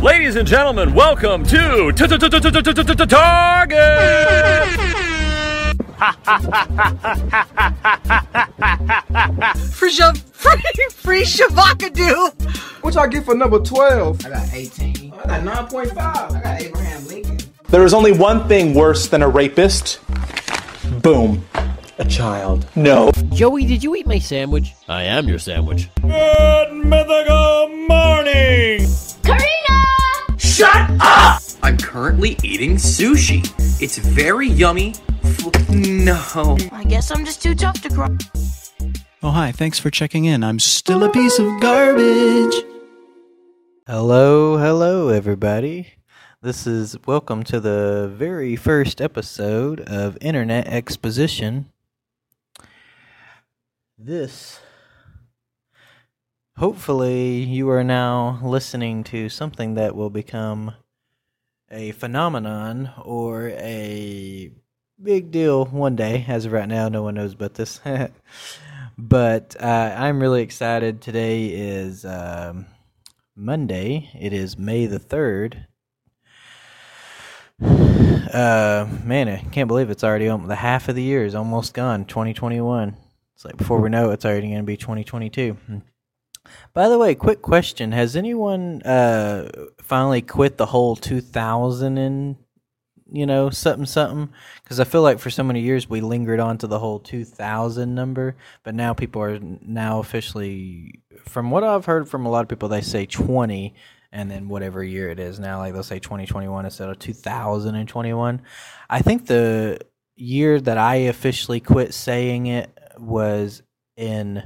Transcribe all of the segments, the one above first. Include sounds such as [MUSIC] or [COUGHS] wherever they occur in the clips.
Ladies and gentlemen, welcome to Target. Free, Shav- free, free Shavakadu. What y'all get for number 12? I got 18. I got 9.5. I got Abraham Lincoln. There is only one thing worse than a rapist. Boom. A child. No. Joey, did you eat my sandwich? I am your sandwich. Good mythical morning. Karina! Shut up! I'm currently eating sushi. It's very yummy. F- No. I guess I'm just too tough to cry. Oh, hi. Thanks for checking in. I'm still a piece of garbage. Hello, hello, everybody. This is welcome to the very first episode of Internet Exposition. This, hopefully, you are now listening to something that will become a phenomenon or a big deal one day. As of right now, no one knows about this. [LAUGHS] but uh, I'm really excited. Today is. Um, Monday. It is May the 3rd. [SIGHS] Uh, man, I can't believe it's already the half of the year is almost gone. 2021. It's like before we know it, it's already going to be 2022. By the way, quick question: Has anyone uh finally quit the whole 2000 and you know something something? Because I feel like for so many years we lingered on to the whole 2000 number, but now people are now officially, from what I've heard from a lot of people, they say 20 and then whatever year it is now, like they'll say 2021 instead of 2021. I think the year that I officially quit saying it was in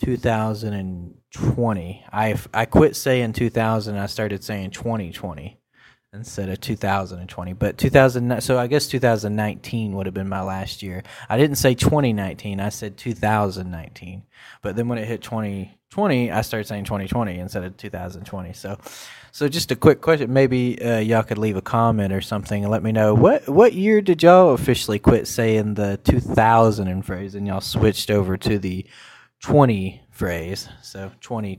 2020. I I quit saying 2000. I started saying 2020 instead of 2020. But 2000. So I guess 2019 would have been my last year. I didn't say 2019. I said 2019. But then when it hit 2020, I started saying 2020 instead of 2020. So. So just a quick question. Maybe uh, y'all could leave a comment or something and let me know what what year did y'all officially quit saying the 2000 phrase and y'all switched over to the 20 phrase. So 20.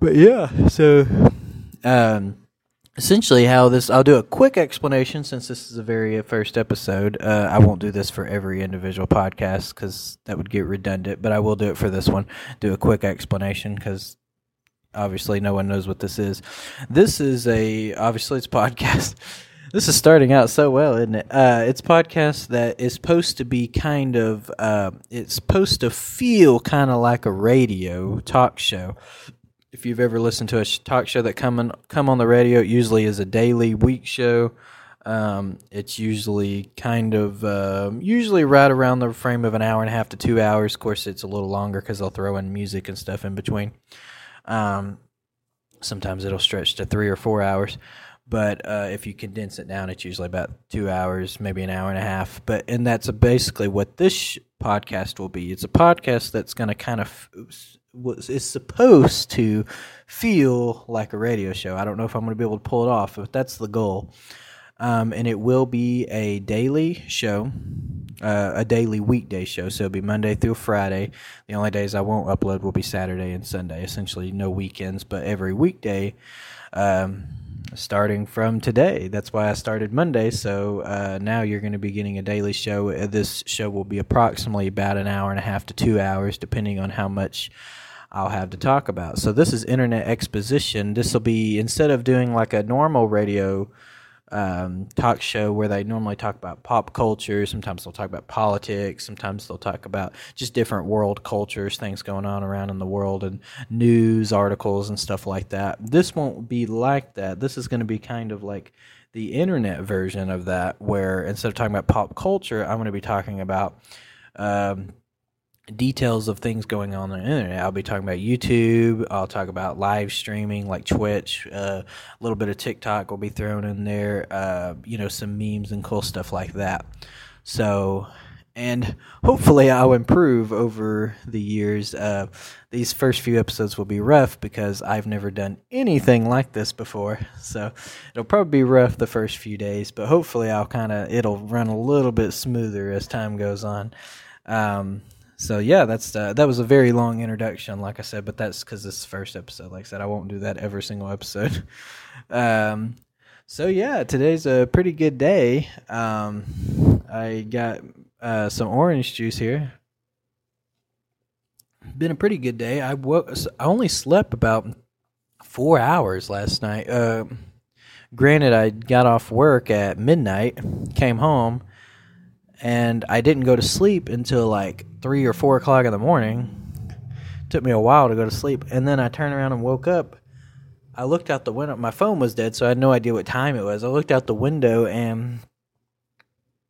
But yeah, so um, essentially how this I'll do a quick explanation since this is a very first episode. Uh, I won't do this for every individual podcast because that would get redundant, but I will do it for this one. Do a quick explanation because obviously no one knows what this is. This is a obviously it's podcast. [LAUGHS] This is starting out so well, isn't it? Uh, it's podcast that is supposed to be kind of, uh, it's supposed to feel kind of like a radio talk show. If you've ever listened to a talk show that come on, come on the radio, it usually is a daily week show. Um, it's usually kind of um usually right around the frame of an hour and a half to two hours. Of course, it's a little longer because they'll throw in music and stuff in between. Um, sometimes it'll stretch to three or four hours but uh, if you condense it down, it's usually about two hours, maybe an hour and a half. But and that's basically what this sh- podcast will be. It's a podcast that's going to kind of was is supposed to feel like a radio show. I don't know if I'm going to be able to pull it off, but that's the goal. Um, and it will be a daily show, uh, a daily weekday show. So it'll be Monday through Friday. The only days I won't upload will be Saturday and Sunday. Essentially, no weekends, but every weekday. Um, starting from today. That's why I started Monday. So uh, now you're going to be getting a daily show. Uh, This show will be approximately about an hour and a half to two hours, depending on how much I'll have to talk about. So this is Internet Exposition. This will be instead of doing like a normal radio um, talk show where they normally talk about pop culture. Sometimes they'll talk about politics. Sometimes they'll talk about just different world cultures, things going on around in the world, and news articles and stuff like that. This won't be like that. This is going to be kind of like the internet version of that, where instead of talking about pop culture, I'm going to be talking about. Um, details of things going on on the internet. I'll be talking about YouTube. I'll talk about live streaming like Twitch. Uh, a little bit of TikTok will be thrown in there. Uh, you know, some memes and cool stuff like that. So, and hopefully I'll improve over the years. Uh, these first few episodes will be rough because I've never done anything like this before, so it'll probably be rough the first few days. But hopefully I'll kind of it'll run a little bit smoother as time goes on. Um, so yeah, that's uh, that was a very long introduction, like I said, but that's because this first episode. Like I said, I won't do that every single episode. [LAUGHS] um, so yeah, today's a pretty good day. Um, I got uh, some orange juice here. Been a pretty good day. I woke. I only slept about four hours last night. Uh, granted, I got off work at midnight, came home, and I didn't go to sleep until like three or four o'clock in the morning. Took me a while to go to sleep, and then I turned around and woke up. I looked out the window. My phone was dead, so I had no idea what time it was. I looked out the window and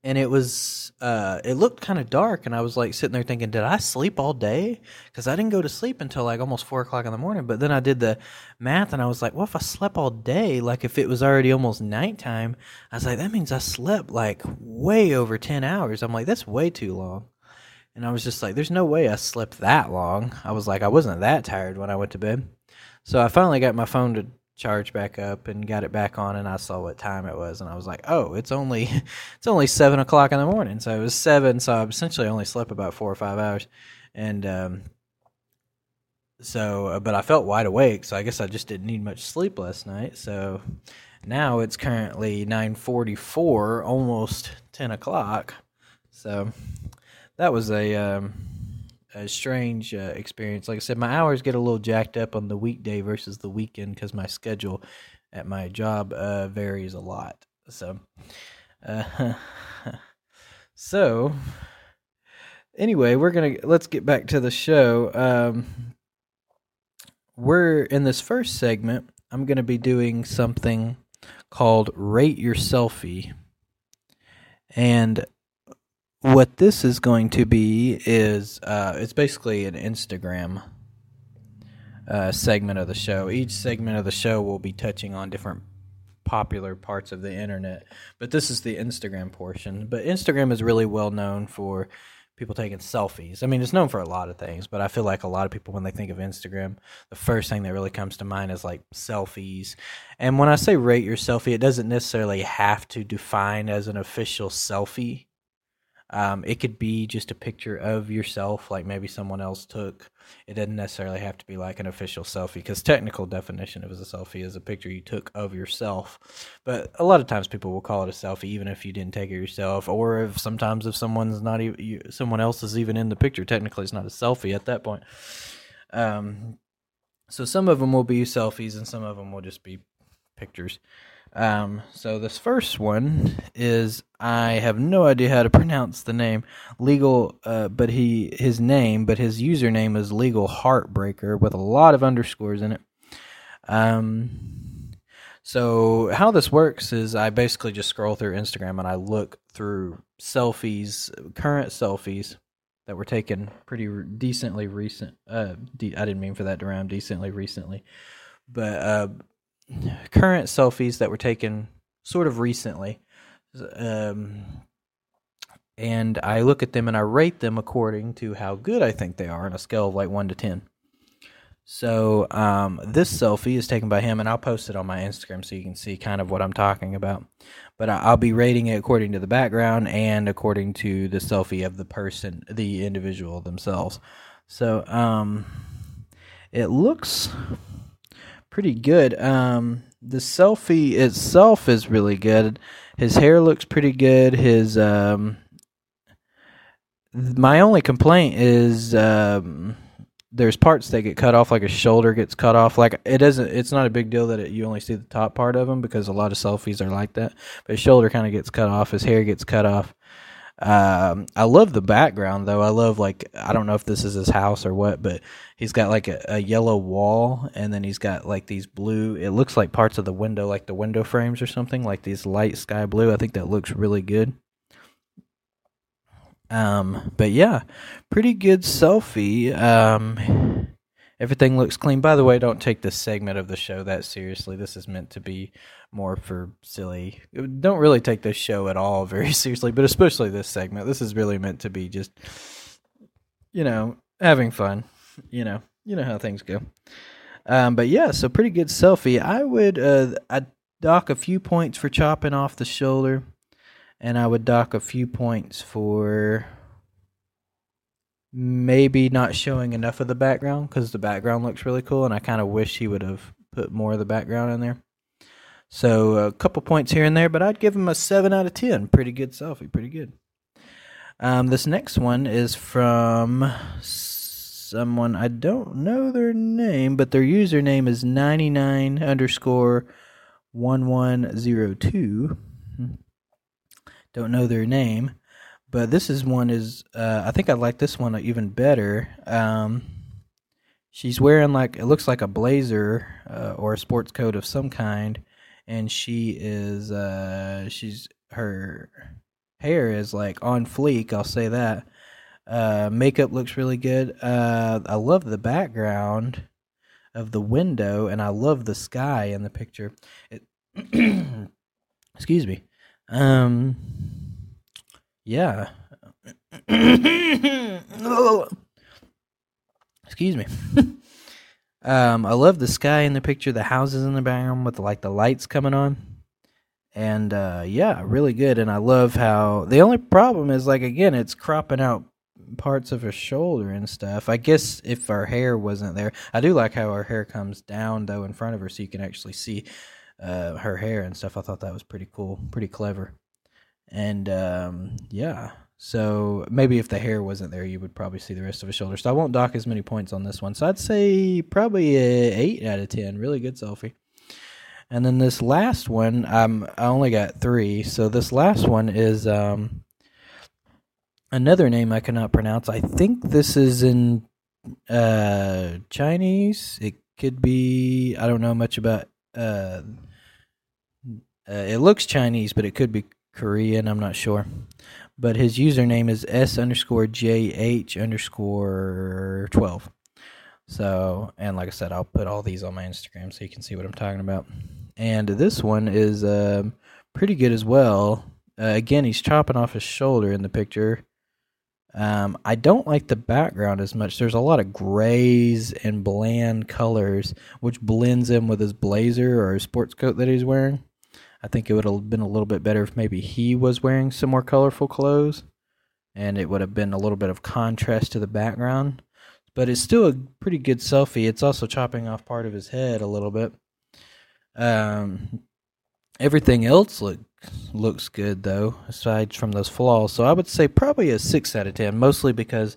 and it was uh it looked kind of dark and i was like sitting there thinking did i sleep all day because i didn't go to sleep until like almost four o'clock in the morning but then i did the math and i was like well if i slept all day like if it was already almost nighttime i was like that means i slept like way over 10 hours i'm like that's way too long and i was just like there's no way i slept that long i was like i wasn't that tired when i went to bed so i finally got my phone to charge back up and got it back on and I saw what time it was and I was like, oh, it's only [LAUGHS] it's only seven o'clock in the morning. So it was seven, so I essentially only slept about four or five hours. And um so uh, but I felt wide awake, so I guess I just didn't need much sleep last night. So now it's currently nine forty four, almost ten o'clock. So that was a um a strange uh, experience. Like I said, my hours get a little jacked up on the weekday versus the weekend because my schedule at my job uh, varies a lot. So, uh, [LAUGHS] so anyway, we're gonna let's get back to the show. Um, we're in this first segment. I'm gonna be doing something called "Rate Your Selfie," and what this is going to be is uh, it's basically an Instagram uh, segment of the show. Each segment of the show will be touching on different popular parts of the internet, but this is the Instagram portion. But Instagram is really well known for people taking selfies. I mean, it's known for a lot of things, but I feel like a lot of people, when they think of Instagram, the first thing that really comes to mind is like selfies. And when I say rate your selfie, it doesn't necessarily have to define as an official selfie um, it could be just a picture of yourself, like maybe someone else took. It doesn't necessarily have to be like an official selfie, because technical definition of a selfie is a picture you took of yourself. But a lot of times people will call it a selfie, even if you didn't take it yourself, or if sometimes if someone's not even you, someone else is even in the picture, technically it's not a selfie at that point. Um, so some of them will be selfies, and some of them will just be pictures. Um, so this first one is I have no idea how to pronounce the name legal, uh, but he his name, but his username is legal heartbreaker with a lot of underscores in it. Um, so how this works is I basically just scroll through Instagram and I look through selfies, current selfies that were taken pretty re- decently recent. Uh, de- I didn't mean for that to rhyme decently recently, but uh current selfies that were taken sort of recently. Um, and I look at them and I rate them according to how good I think they are on a scale of like 1 to 10. So um, this selfie is taken by him, and I'll post it on my Instagram so you can see kind of what I'm talking about. But I'll be rating it according to the background and according to the selfie of the person, the individual themselves. So um, it looks pretty good. Um, the selfie itself is really good. His hair looks pretty good. His um, my only complaint is um, there's parts that get cut off, like his shoulder gets cut off. Like it doesn't. It's not a big deal that it, you only see the top part of him because a lot of selfies are like that. But his shoulder kind of gets cut off. His hair gets cut off. Um, I love the background though. I love like I don't know if this is his house or what, but he's got like a, a, yellow wall, and then he's got like these blue. It looks like parts of the window, like the window frames or something, like these light sky blue. I think that looks really good. Um, but yeah, pretty good selfie. Um, Everything looks clean. By the way, don't take this segment of the show that seriously. This is meant to be more for silly. Don't really take this show at all very [LAUGHS] seriously, but especially this segment. This is really meant to be just, you know, having fun. You know, you know how things go. Um, but yeah, so pretty good selfie. I would uh, I dock a few points for chopping off the shoulder, and I would dock a few points for maybe not showing enough of the background because the background looks really cool, and I kind of wish he would have put more of the background in there. So a couple points here and there, but I'd give him a seven out of ten. Pretty good selfie, pretty good. Um, this next one is from someone I don't know their name, but their username is ninety nine underscore one one zero two. Don't know their name, but this is one is uh, I think I like this one even better. Um, she's wearing like it looks like a blazer uh, or a sports coat of some kind, and she is uh, she's her hair is like on fleek. I'll say that. Uh, makeup looks really good. Uh, I love the background of the window, and I love the sky in the picture. It, [CLEARS THROAT] excuse me. Um, yeah. [COUGHS] excuse me. [LAUGHS] um, I love the sky in the picture, the houses in the background with like the lights coming on and uh, yeah, really good. And I love how the only problem is like again, it's cropping out parts of her shoulder and stuff. I guess if her hair wasn't there, I do like how her hair comes down though in front of her, so you can actually see uh, her hair and stuff. I thought that was pretty cool, pretty clever. And um, yeah, so maybe if the hair wasn't there, you would probably see the rest of his shoulder. So I won't dock as many points on this one. So I'd say probably a eight out of ten. Really good selfie. And then this last one, um, I only got three. So this last one is um, another name I cannot pronounce. I think this is in uh, Chinese. It could be. I don't know much about. Uh, uh, it looks Chinese, but it could be Korean. I'm not sure. But his username is s underscore jh underscore twelve. So, and like I said, I'll put all these on my Instagram so you can see what I'm talking about. And this one is um, pretty good as well. Uh, again, he's chopping off his shoulder in the picture. Um, I don't like the background as much. There's a lot of grays and bland colors, which blends in with his blazer or his sports coat that he's wearing. I think it would have been a little bit better if maybe he was wearing some more colorful clothes, and it would have been a little bit of contrast to the background. But it's still a pretty good selfie. It's also chopping off part of his head a little bit. Um, everything else looks looks good though, aside from those flaws. So I would say probably a six out of ten, mostly because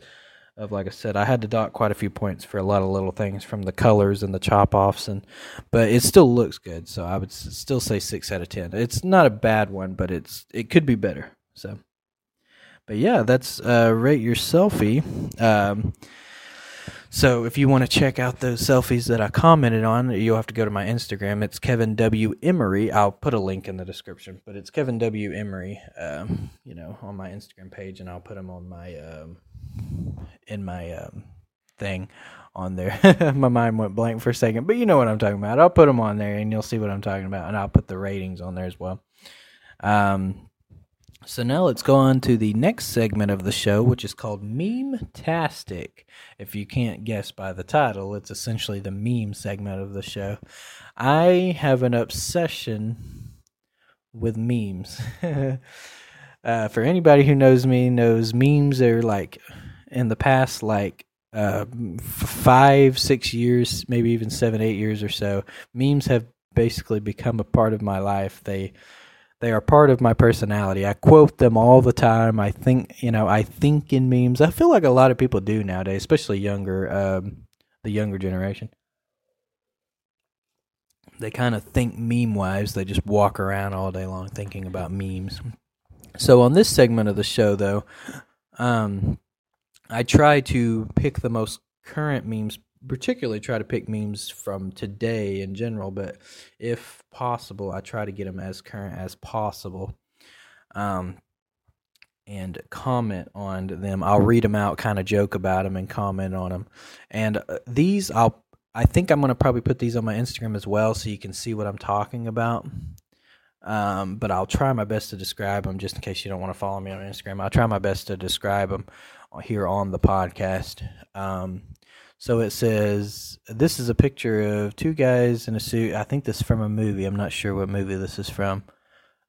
of like I said, I had to dock quite a few points for a lot of little things from the colors and the chop offs, and but it still looks good. So I would still say six out of ten. It's not a bad one, but it's it could be better. So, but yeah, that's uh, rate your selfie. Um, so if you want to check out those selfies that I commented on, you'll have to go to my Instagram. It's Kevin W Emery. I'll put a link in the description, but it's Kevin W Emery. Um, you know, on my Instagram page, and I'll put them on my um, in my um, thing on there. [LAUGHS] my mind went blank for a second, but you know what I'm talking about. I'll put them on there, and you'll see what I'm talking about, and I'll put the ratings on there as well. Um, so now let's go on to the next segment of the show, which is called Meme Tastic. If you can't guess by the title, it's essentially the meme segment of the show. I have an obsession with memes. [LAUGHS] uh, for anybody who knows me, knows memes are like in the past, like uh, five, six years, maybe even seven, eight years or so. Memes have basically become a part of my life. They they are part of my personality. I quote them all the time. I think, you know, I think in memes. I feel like a lot of people do nowadays, especially younger, um, the younger generation. They kind of think meme wise. They just walk around all day long thinking about memes. So on this segment of the show, though, um, I try to pick the most current memes particularly try to pick memes from today in general, but if possible, I try to get them as current as possible. Um, and comment on them. I'll read them out, kind of joke about them, and comment on them. And uh, these, I'll I think I'm gonna probably put these on my Instagram as well, so you can see what I'm talking about. Um, but I'll try my best to describe them, just in case you don't want to follow me on Instagram. I'll try my best to describe them here on the podcast. Um, so it says this is a picture of two guys in a suit. I think this is from a movie. I'm not sure what movie this is from.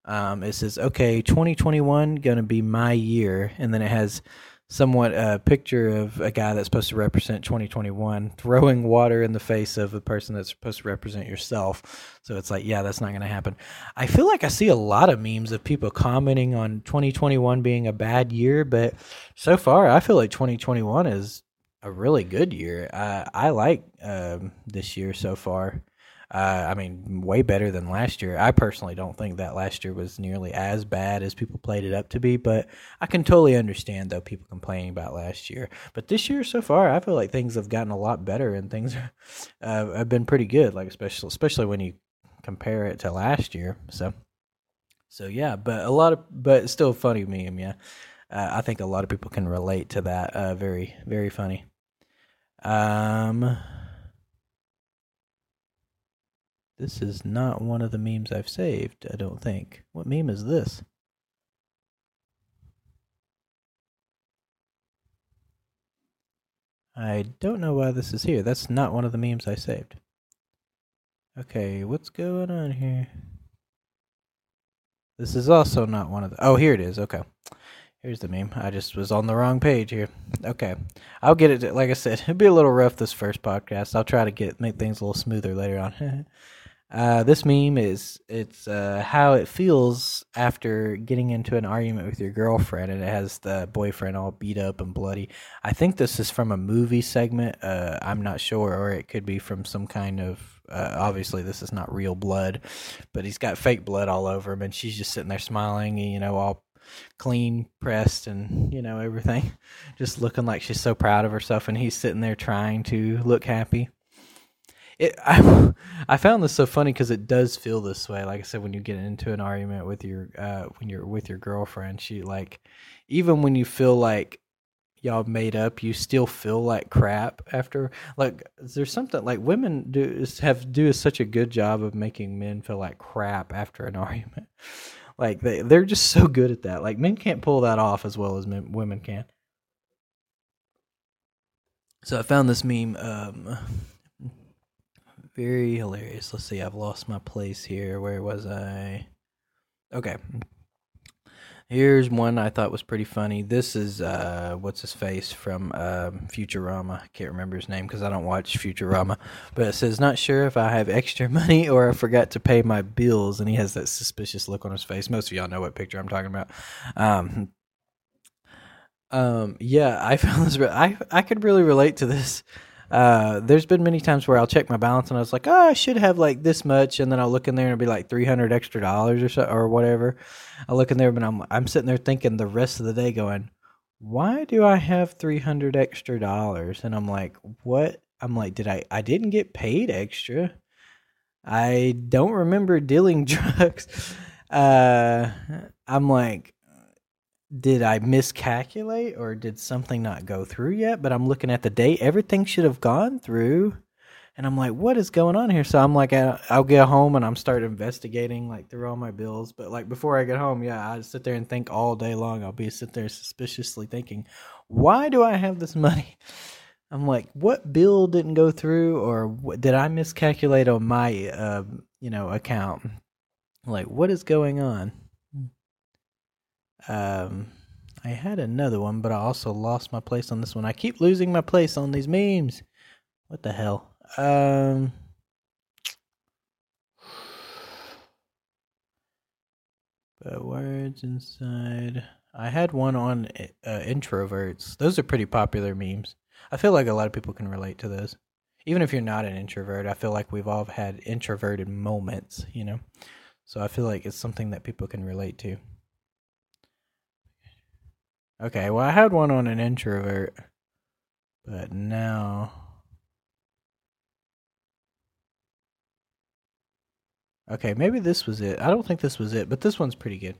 Um, it says, okay, 2021 going to be my year. And then it has somewhat a picture of a guy that's supposed to represent 2021 throwing water in the face of a person that's supposed to represent yourself. So it's like, yeah, that's not going to happen. I feel like I see a lot of memes of people commenting on 2021 being a bad year, but so far I feel like 2021 is a really good year. Uh, I like um, this year so far. Uh, I mean, way better than last year. I personally don't think that last year was nearly as bad as people played it up to be, but I can totally understand though people complaining about last year. But this year so far, I feel like things have gotten a lot better and things [LAUGHS] uh, have been pretty good. Like especially especially when you compare it to last year. So, so yeah, but a lot of but still funny meme. Yeah, uh, I think a lot of people can relate to that. Uh, very very funny. Um. This is not one of the memes I've saved, I don't think. What meme is this? I don't know why this is here. That's not one of the memes I saved. Okay, what's going on here? This is also not one of the. Oh, here it is. Okay. Here's the meme. I just was on the wrong page here. Okay. I'll get it. Like I said, [LAUGHS] it'll be a little rough this first podcast. I'll try to get make things a little smoother later on. [LAUGHS] Uh, this meme is it's uh, how it feels after getting into an argument with your girlfriend, and it has the boyfriend all beat up and bloody. I think this is from a movie segment. Uh, I'm not sure, or it could be from some kind of. Uh, obviously, this is not real blood, but he's got fake blood all over him, and she's just sitting there smiling, you know, all clean pressed and you know everything, [LAUGHS] just looking like she's so proud of herself, and he's sitting there trying to look happy it [LAUGHS] I, I found this so funny because it does feel this way. Like I said, when you get into an argument with your uh, when you're with your girlfriend, she like even when you feel like y'all made up, you still feel like crap after. Like there's something like women do have do such a good job of making men feel like crap after an [LAUGHS] argument. Like they they're just so good at that. Like men can't pull that off as well as men, women can. So I found this meme. Um, very hilarious. Let's see, I've lost my place here. Where was I? Okay. Here's one I thought was pretty funny. This is uh, what's his face from um, Futurama. I can't remember his name because I don't watch Futurama. But it says, "Not sure if I have extra [LAUGHS] money or I forgot to pay my bills." And he has that suspicious look on his face. Most of y'all know what picture I'm talking about. Um, um, yeah, I [LAUGHS] found this. Re- I I could really relate to this uh, there's been many times where I'll check my balance and I was like, oh, I should have like this much, and then I'll look in there and it'll be like three hundred extra dollars or so or whatever. I look in there, but I'm I'm sitting there thinking the rest of the day, going, why do I have three hundred extra dollars? And I'm like, what? I'm like, did I? I didn't get paid extra. I don't remember dealing [LAUGHS] drugs. Uh, I'm like, did I miscalculate or did something not go through yet? But I'm looking at the date. Everything should have gone through. And I'm like, what is going on here? So I'm like, I'll get home and I'm start investigating like through all my bills. But like before I get home, yeah, I sit there and think all day long. I'll be sit there suspiciously thinking, why do I have this [LAUGHS] money? I'm like, what bill didn't go through, or what, did I miscalculate on my, uh, you know, account? Like, what is going on? Um, I had another one, but I also lost my place on this one. I keep losing my place on these memes. What the hell? Um. But words inside. I had one on uh, introverts. Those are pretty popular memes. I feel like a lot of people can relate to those. Even if you're not an introvert, I feel like we've all had introverted moments, you know? So I feel like it's something that people can relate to. Okay, well, I had one on an introvert, but now. Okay, maybe this was it. I don't think this was it, but this one's pretty good.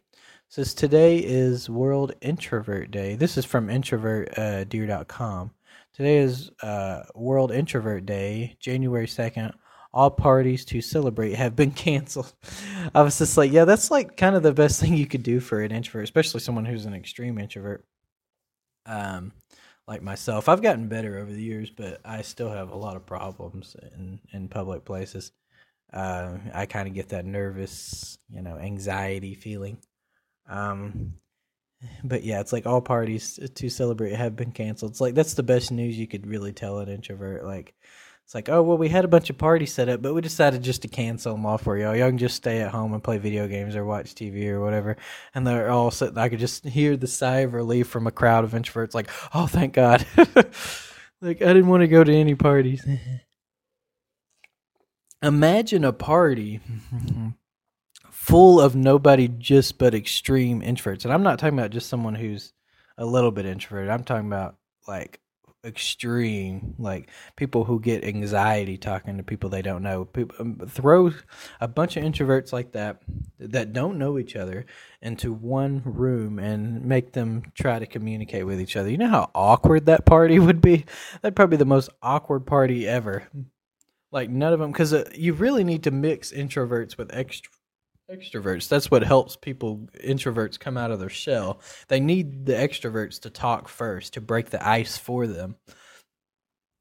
says today is World Introvert Day. This is from introvertdear.com. Today is uh, World Introvert Day, January 2nd. All parties to celebrate have been [LAUGHS] canceled. I was just like, yeah, that's like kind of the best thing you could do for an introvert, especially someone who's an extreme introvert. Um, like myself, I've gotten better over the years, but I still have a lot of problems in in public places. Uh, I kind of get that nervous, you know, anxiety feeling. Um, but yeah, it's like all parties to celebrate have been canceled. It's like that's the best news you could really tell an introvert. Like it's like, oh well, we had a bunch of parties set up, but we decided just to cancel them all for y'all. Y'all can just stay at home and play video games or watch TV or whatever. And they're all sitting. I could just hear the sigh of relief from a crowd of introverts. Like, oh, thank God. [LAUGHS] like I didn't want to go to any parties. [LAUGHS] Imagine a party [LAUGHS] full of nobody just but extreme introverts. And I'm not talking about just someone who's a little bit introverted. I'm talking about like extreme, like people who get anxiety talking to people they don't know. People, um, throw a bunch of introverts like that that don't know each other into one room and make them try to communicate with each other. You know how awkward that party [LAUGHS] would be? That'd probably be the most awkward party ever. Like none of them, because uh, you really need to mix introverts with extra extroverts. That's what helps people introverts come out of their shell. They need the extroverts to talk first to break the ice for them.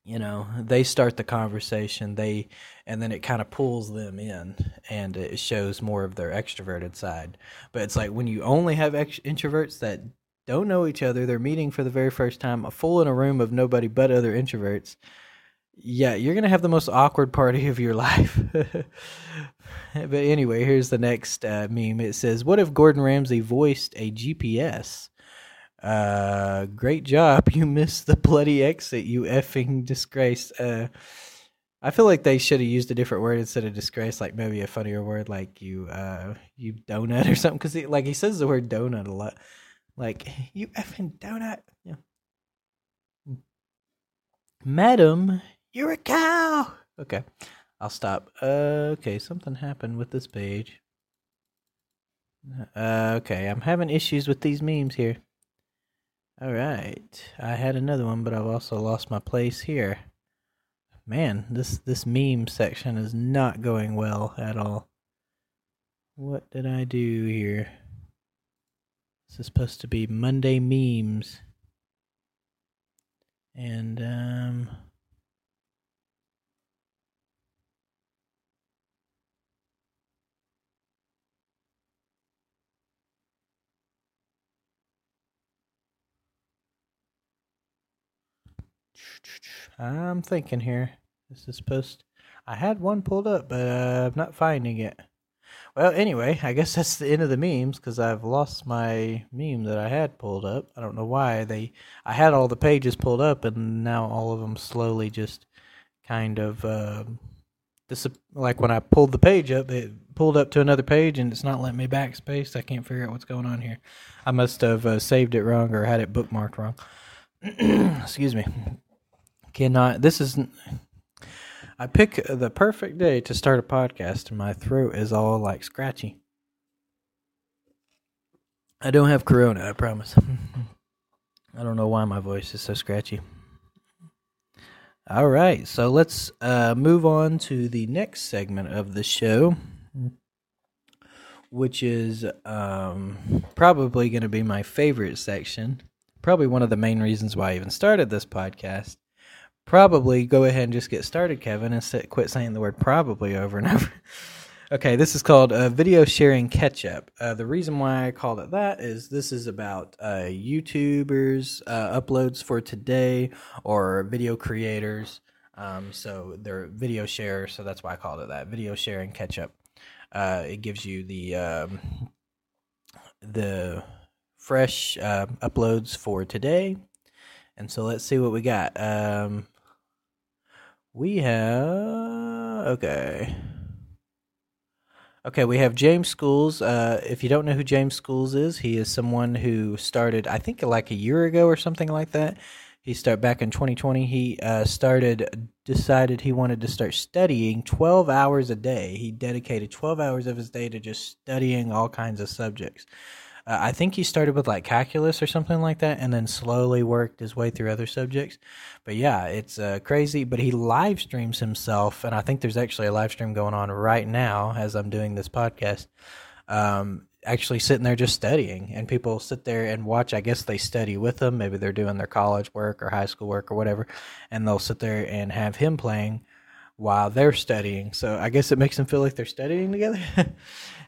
You know, they start the conversation, they and then it kind of pulls them in and it shows more of their extroverted side. But it's like when you only have ex- introverts that don't know each other, they're meeting for the very first time, a full in a room of nobody but other introverts. Yeah, you're going to have the most awkward party of your [LAUGHS] life. but anyway, here's the next uh, meme. It says, "What if Gordon Ramsay voiced a GPS?" Uh, great job. You missed the bloody exit. You effing disgrace. Uh, I feel like they should have used a different word instead of disgrace, like maybe a funnier word, like you, uh, you donut or something. Because like he says the word donut a lot, like you effing donut. Yeah. Madam, you're a cow. Okay. I'll stop. Okay, something happened with this page. Uh, okay, I'm having issues with these memes here. All right, I had another one, but I've also lost my place here. Man, this this meme section is not going well at all. What did I do here? This is supposed to be Monday memes. And um I'm thinking here. This is supposed. I had one pulled up, but uh, I'm not finding it. Well, anyway, I guess [LAUGHS] that's the end of the memes because I've lost my meme that I had pulled up. I don't know why they. I had all the pages pulled up, and now all of them slowly just kind of. Uh, dis- like when I pulled the page up, it pulled up to another page, and it's not letting me backspace. I can't figure out what's going on here. I must have uh, saved it wrong or had it bookmarked wrong. [CLEARS THROAT] Excuse me cannot. This is. I pick the perfect day to start a podcast, and my throat is all like scratchy. I don't have corona, I promise. [LAUGHS] I don't know why my voice is so scratchy. All right, so let's uh, move on to the next segment of the show, which is um, probably going to be my favorite section. Probably one of the main reasons why I even started this podcast probably go ahead and just get started, Kevin, and sit, quit saying the word probably over and [LAUGHS] over. okay, this is called uh, video sharing catch up. Uh, the reason why I called it that is this is about uh, YouTubers uh, uploads for today or video creators. Um, so they're video sharers, so that's why I called it that. Video sharing catch up. Uh, it gives you the um, the fresh uh, uploads for today. And so let's see what we got. Um, we have okay. Okay, we have James Scholz. Uh, if you don't know who James Scholz is, he is someone who started, I think, like a year ago or something like that. He started back in 2020. He uh, started, decided he wanted to start studying 12 hours a day. He dedicated 12 hours of his day to just studying all kinds of subjects. Uh, I think he started with like calculus or something like that, and then slowly worked his way through other subjects. But yeah, it's uh, crazy. But he live streams himself, and I think there's actually a live stream going on right now as I'm doing this podcast. Um, actually sitting there just studying, and people sit there and watch. I guess they study with him. Maybe they're doing their college work or high school work or whatever, and they'll sit there and have him playing while they're studying. So I guess it makes them feel like they're studying together. [LAUGHS]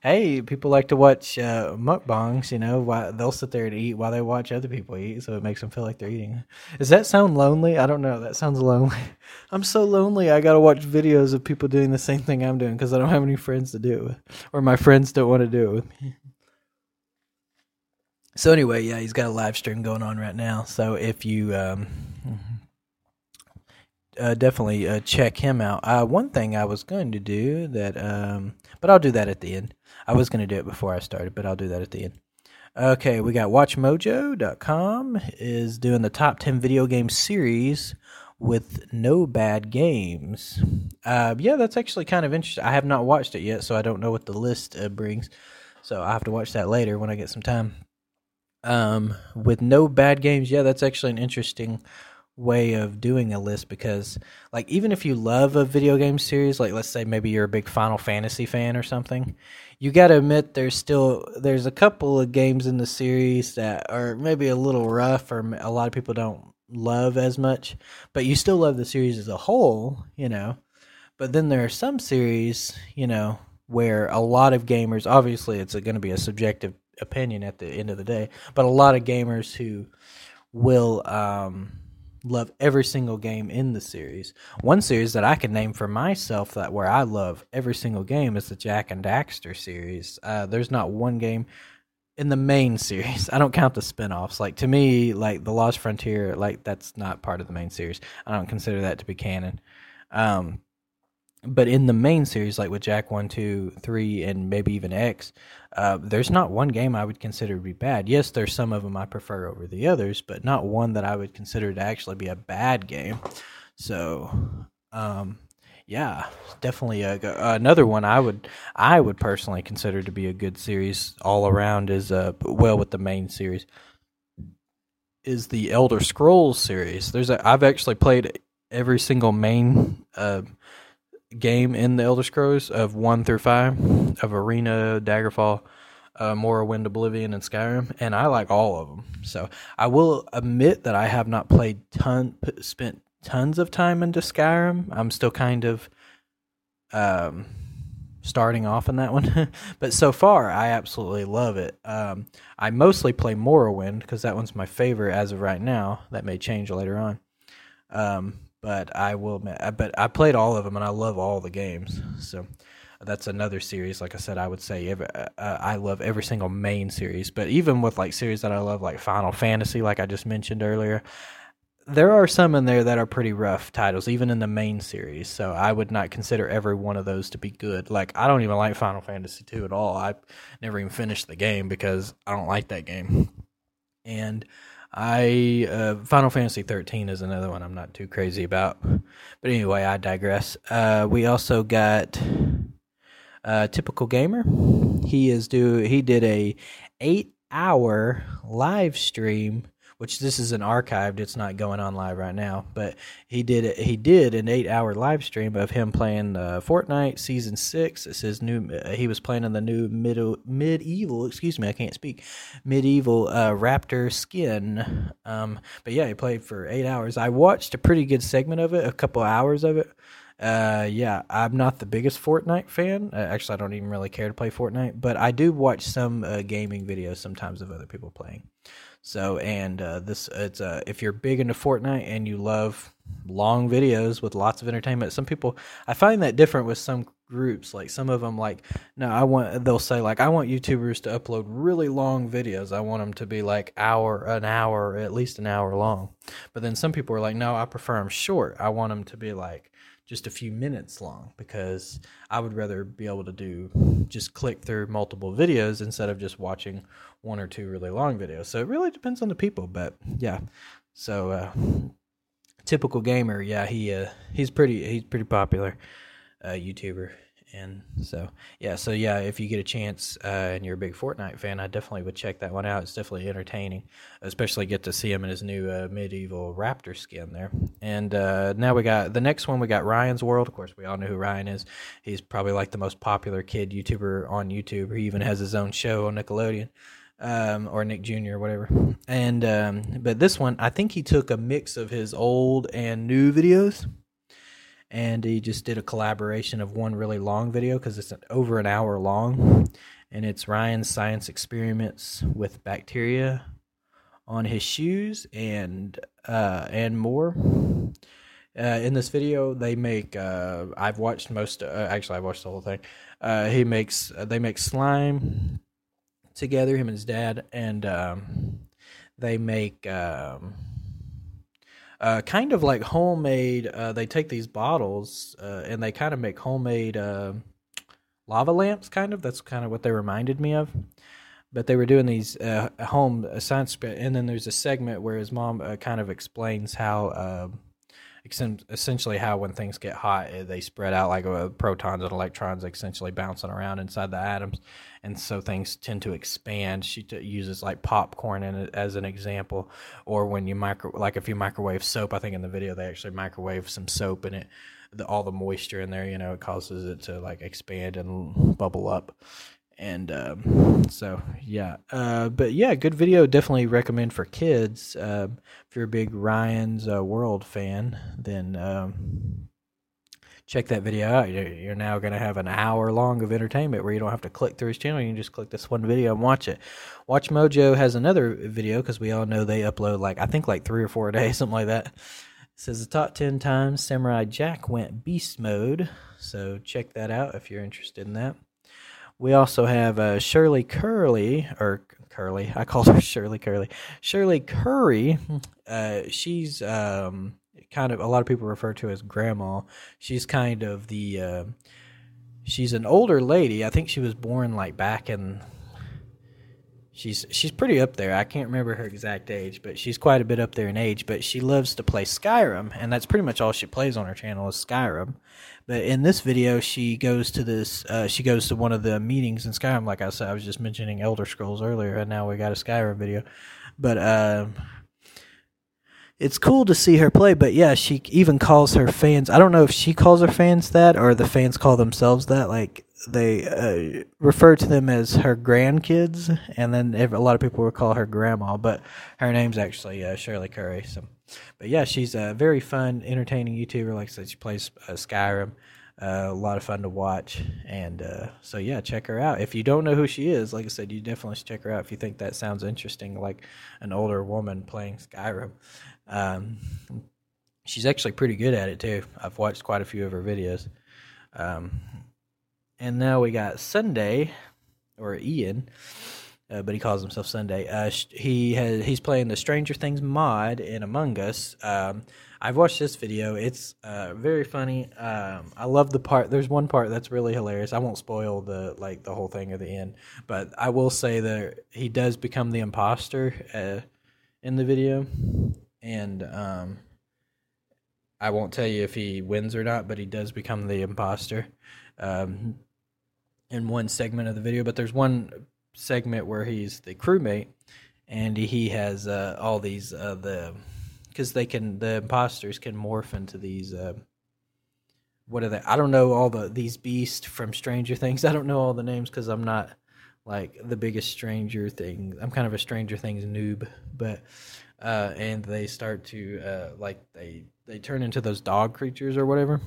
hey, people like to watch uh, mukbangs, you know, they'll sit there and eat while they watch other people eat. So it makes them feel like they're eating. Does that sound lonely? I don't know. That sounds lonely. [LAUGHS] I'm so lonely. I got to watch videos of people doing the same thing I'm doing because I don't have any friends to do it with, or my friends don't want to do it with me. So anyway, yeah, he's got a live stream going on right now. So if you um, uh, definitely uh, check him out. Uh, one thing I was going to do that, um, but I'll do that at the end. I was going to do it before I started, but I'll do that at the end. Okay, we got WatchMojo.com is doing the top 10 video game series with no bad games. Uh, yeah, that's actually kind of interesting. I have not watched it yet, so I don't know what the list uh, brings. So I have to watch that later when I get some time. Um, with no bad games, yeah, that's actually an interesting way of doing a list because like even if you love a video game series like let's say maybe you're a big final fantasy fan or something you got to admit there's still there's a couple of games in the series that are maybe a little rough or a lot of people don't love as much but you still love the series as a whole you know? But then there are some series you know where a lot of gamers obviously it's going to be a subjective opinion at the end of the day but a lot of gamers who will um love every single game in the series. One series that I can name for myself that where I love every single game is the Jak and Daxter series. Uh, there's not one game in the main [LAUGHS] series. I don't count the spin-offs. Like to me, like The Lost Frontier, like that's not part of the main series. I don't consider that to be canon. Um, but in the main series, like with Jak one, two, three, and maybe even X, uh, there's not one game I would consider to be bad. Yes, there's some of them I prefer over the others, but not one that I would consider to actually be a bad game. So, um, yeah, definitely a, another one I would I would personally consider to be a good series all around is uh well with the main series is the Elder Scrolls series. There's a I've actually played every single main uh game in the Elder Scrolls of one through five of Arena, Daggerfall, uh, Morrowind, Oblivion, and Skyrim, and I like all of them. So I will admit that I have not played ton, spent tons of time into Skyrim. I'm still kind of um, starting off in that one, [LAUGHS] but so far I absolutely love it. Um, I mostly play Morrowind because that one's my favorite as of right now. That may change later on. Um, but I will. But I played all of them, and I love all the games. So that's another series. Like I said, I would say every, uh, I love every single main series. But even with like series that I love, like Final Fantasy, like I just mentioned earlier, there are some in there that are pretty rough titles, even in the main series. So I would not consider every one of those to be good. Like I don't even like Final Fantasy two at all. I never even finished the game because I don't like that game. And I uh, Final Fantasy 13 is another one I'm not too crazy about. But anyway, I digress. Uh, we also got uh, typical gamer. He is do he did a 8 hour live stream which this is an archived. It's not going on live right now, but he did he did an eight hour live stream of him playing uh, Fortnite season six. It says new. Uh, he was playing in the new middle medieval. Excuse me, I can't speak. Medieval uh, Raptor skin. Um, but yeah, he played for eight hours. I watched a pretty good segment of it, a couple hours of it. Uh, yeah, I'm not the biggest Fortnite fan. Uh, actually, I don't even really care to play Fortnite, but I do watch some uh, gaming videos sometimes of other people playing. So, and uh, this it's uh, if you're big into Fortnite and you love long videos with lots of entertainment. Some people I find that different with some groups. Like some of them, like no, I want they'll say like I want YouTubers to upload really long videos. I want them to be like hour, an hour, at least an hour long. But then some people are like, no, I prefer them short. I want them to be like just a few minutes long because I would rather be able to do just click through multiple videos instead of just watching one or two really long videos. So it really depends on the people, but yeah. So uh, typical gamer, yeah, he uh, he's pretty he's pretty popular uh, YouTuber, And so, yeah, so yeah, if you get a chance uh, and you're a big Fortnite fan, I definitely would check that one out. It's definitely entertaining, especially get to see him in his new uh, medieval raptor skin there. And uh, now we got the next one. We got Ryan's World. Of course, we all know who Ryan is. He's probably like the most popular kid YouTuber on YouTube. He even has his own show on Nickelodeon um, or Nick Jr. or whatever. And um, but this one, I think he took a mix of his old and new videos, and he just did a collaboration of one really long video because it's an, over an hour long, and it's Ryan's science experiments with bacteria on his shoes and uh, and more. Uh, in this video, they make. Uh, I've watched most. Uh, actually, I watched the whole thing. Uh, he makes. they make slime together, him and his dad, and um, they make um, uh, kind of like homemade. Uh, they take these bottles uh, and they kind of make homemade uh, lava lamps. Kind of that's kind of what they reminded me of. But they were doing these uh, home science, and then there's a segment where his mom uh, kind of explains how essentially how when things get hot eh, they spread out like uh, protons and electrons essentially bouncing around inside the atoms. And so things tend to expand. She t- uses like popcorn as an example. Or when you micro like if you microwave soap i think in the video they actually microwave some soap in it. The, all the moisture in there you know it causes it to like expand and bubble up and um, so yeah uh, but yeah good video definitely recommend for kids. Um, if you're a big ryan's uh, world fan then um, check that video out. You're, now going to have an hour long of entertainment where you don't have to click through his channel. You can just click this one video and watch it. WatchMojo has another video because we all know they upload like i think like three or four [LAUGHS] a day something like that. It says the top 10 times samurai jack went beast mode. So check that out if you're interested in that we also have uh, Shirley Curly, or Curly. I called her [LAUGHS] Shirley Curly. Shirley Curry. Uh, she's um, kind of a lot of people refer to as grandma. She's kind of the. Uh, she's an older lady. I think she was born like back in. She's she's pretty up there. I can't remember her exact age, but she's quite a bit up there in age. But she loves to play Skyrim, and that's pretty much all she plays on her channel is Skyrim. But in this video, she goes to this. Uh, she goes to one of the meetings in Skyrim. Like I said, I was just mentioning Elder Scrolls earlier, and now we got a Skyrim video. But uh, it's cool to see her play. But yeah, she even calls her fans. I don't know if she calls her fans that, or the fans call themselves that. Like they uh, refer to them as her grandkids, and then a lot of people will call her grandma. But her name's actually uh, Shirley Curry. So but yeah, she's a very fun, entertaining YouTuber. Like I said, she plays uh, Skyrim. Uh, a lot of fun to watch, and uh, so yeah, check her out. If you don't know who she is, like I said, you definitely should check her out if you think that sounds interesting, like an older woman playing Skyrim. Um, she's actually pretty good at it too. I've watched quite a few of her videos. Um, and now we got Sunday or Ian uh, but he calls himself Sunday. Uh, he has he's playing the Stranger Things mod in Among Us. Um, I've watched this video. It's uh, very funny. Um, I love the part. There's one part that's really hilarious. I won't spoil the like the whole thing at the end, but I will say that he does become the imposter uh, in the video, and um, I won't tell you if he wins or not, but he does become the imposter um, in one segment of the video. But there's one segment where he's the crewmate and he has uh, all these uh, the because they can the imposters can morph into these uh, what are they i don't know all the these beasts from stranger things i don't know all the names because i'm not like the biggest stranger thing i'm kind of a stranger things noob but uh and they start to uh like they they turn into those dog creatures or whatever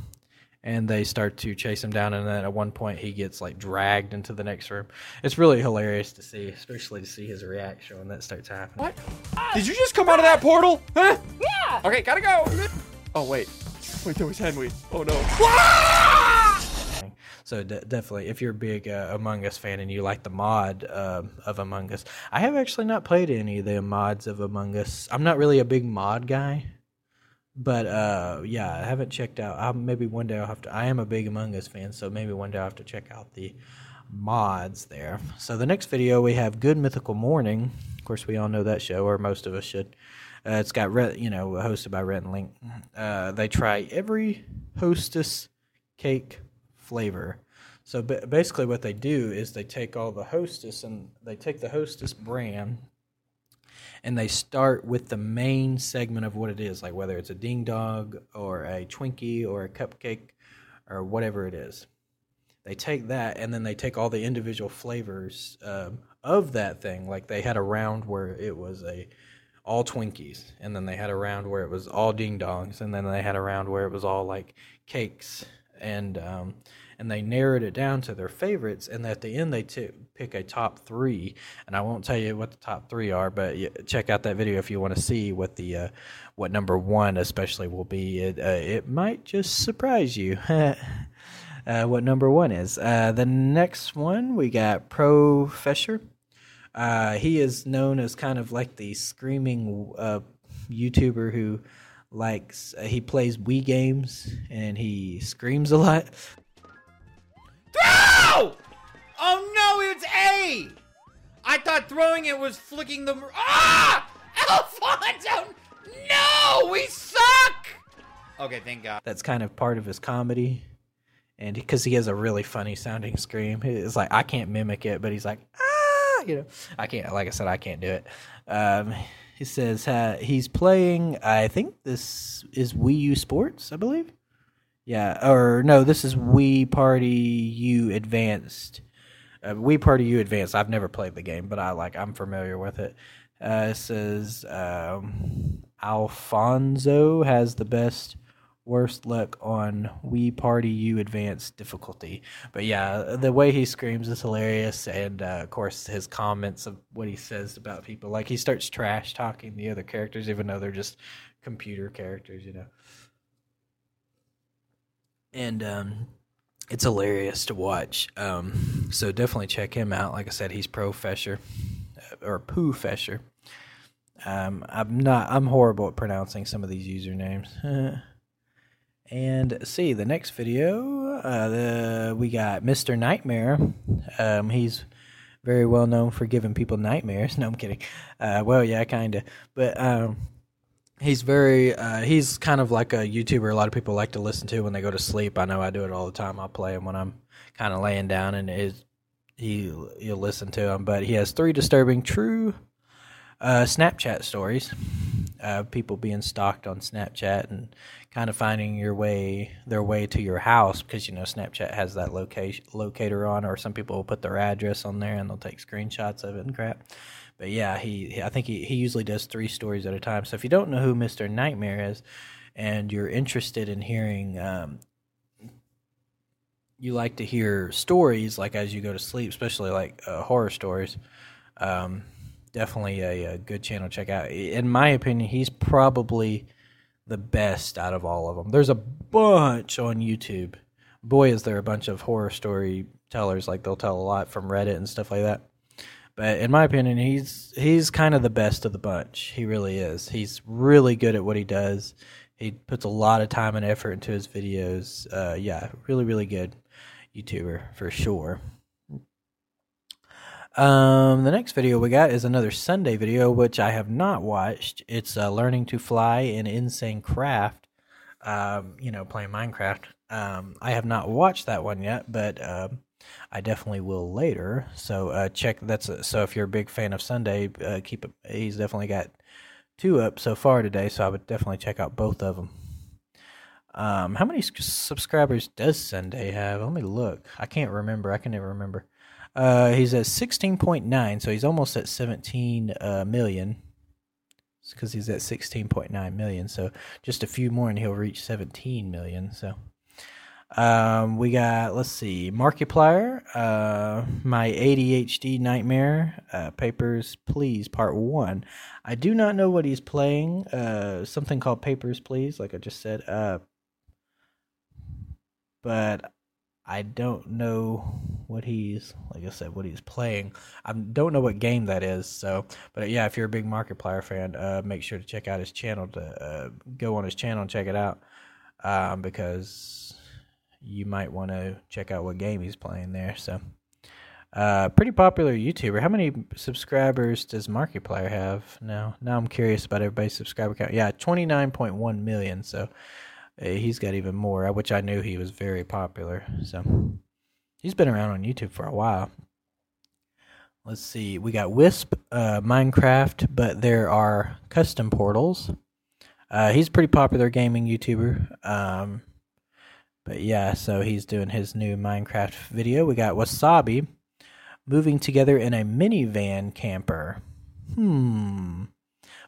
and they start to chase him down and then at one point he gets like dragged into the next room. It's really hilarious to see especially to see his reaction when that starts happening. What? Did you just come out of that portal? Huh? Yeah! Okay gotta go. Oh wait. [LAUGHS] Wait there was henry. Oh no. So de- definitely if you're a big uh, among us fan and you like the mod uh, of among us i have actually not played any of the mods of among us. I'm not really a big mod guy but uh, yeah, I haven't checked out. I'll, maybe one day I'll have to. I am a big Among Us fan, so maybe one day I'll have to check out the mods there. So the next video we have Good Mythical Morning. Of course, we all know that show, or most of us should. Uh, it's got you know, hosted by Rhett and Link. Uh, they try every Hostess cake flavor. So basically, what they do is they take all the Hostess and they take the Hostess brand and they start with the main segment of what it is, like whether it's a ding dog or a Twinkie or a cupcake or whatever it is. They take that and then they take all the individual flavors um, of that thing. Like they had a round where it was a all Twinkies, and then they had a round where it was all ding dongs, and then they had a round where it was all like cakes, and um, and they narrowed it down to their favorites, and at the end they t- pick a top three, and I won't tell you what the top three are, but check out that video if you want to see what the uh, what number one especially will be. It uh, it might just surprise you. [LAUGHS] Uh, what number one is. Uh, the next one we got Professor. Uh, he is known as kind of like the screaming uh, YouTuber who likes he plays Wii games and he screams a lot. Oh no, it's A! I thought throwing it was flicking the. Ah! Alfonso! No! We suck! Okay, thank God. That's kind of part of his comedy, and because he has a really funny sounding scream, it's like I can't mimic it, but he's like ah, you know, I can't. Like I said, I can't do it. Um, he says uh, he's playing. I think this is Wii U Sports, I believe. Yeah, or no, this is Wii Party U Advanced. Uh, Party U Advance. I've never played the game, but I like. I'm familiar with it. Uh, it says um, Alfonso has the best worst luck on Wii Party U Advance difficulty. But yeah, the way he screams is hilarious, and uh, of course his comments of what he says about people, like he starts trash talking the other characters, even though they're just computer characters, you know. And um, it's hilarious to watch. Um, so definitely check him out. Like I said, he's Pro Fesher or Pooh Fesher. Um, I'm not. I'm horrible at pronouncing some of these usernames. [LAUGHS] and see the next video. Uh, the we got Mr. Nightmare. Um, he's very well known for giving people nightmares. [LAUGHS] No, I'm kidding. Uh, well, yeah, kind of. But um, he's very. Uh, he's kind of like a YouTuber. A lot of people like to listen to when they go to sleep. I know I do it all the time. I play him when I'm kind of laying down, and his he you'll listen to him. But he has three disturbing true uh, Snapchat stories. Uh, people being stalked on Snapchat and kind of finding your way their way to your house because you know Snapchat has that location locator on, or some people will put their address on there and they'll take screenshots of it and crap. But yeah, he I think he, he usually does three stories at a time. So if you don't know who Mister Nightmare is, and you're interested in hearing um, you like to hear stories like as you go to sleep, especially like uh, horror stories. Um, definitely a, a, good channel to check out. In my opinion, he's probably the best out of all of them. There's a bunch on YouTube. Boy, is there a bunch of horror story tellers. Like they'll tell a lot from Reddit and stuff like that. But in my opinion, he's he's kind of the best of the bunch. He really is. He's really good at what he does. He puts a lot of time and effort into his videos. Uh, yeah, really, really good YouTuber for sure. Um, the next video we got is another Sunday video, which I have not watched. It's uh, learning to fly in insane craft. Um, you know, playing Minecraft. Um, I have not watched that one yet, but um, I definitely will later. So uh, check that's a, so if you're a big fan of Sunday, uh, keep it. He's definitely got two up so far today, so I would definitely check out both of them. Um, how many subscribers does Sunday have? Let me look. I can't remember. I can never remember. Uh, he's at 16.9, so he's almost at 17 uh, million. Because he's at 16.9 million, so just a few more and he'll reach 17 million. So, um, we got let's see, Markiplier, uh, my ADHD nightmare, uh, Papers Please Part One. I do not know what he's playing. Uh, something called Papers Please, like I just said. Uh, but I don't know what he's like I said what he's playing. I don't know what game that is. So, but yeah, if you're a big Markiplier fan, uh, make sure to check out his channel. To uh, go on his channel and check it out um, because you might want to check out what game he's playing there. So, uh, pretty popular YouTuber. How many subscribers does Markiplier have now? Now I'm curious about everybody's subscriber count. Yeah, 29.1 million. So he's got even more, which I knew he was very popular. So, He's been around on YouTube for a while. Let's see. We got Wisp, uh, Minecraft, but there are custom portals. Uh, he's a pretty popular gaming YouTuber. Um, but yeah, so he's doing his new Minecraft video. We got Wasabi moving together in a minivan camper. Hmm.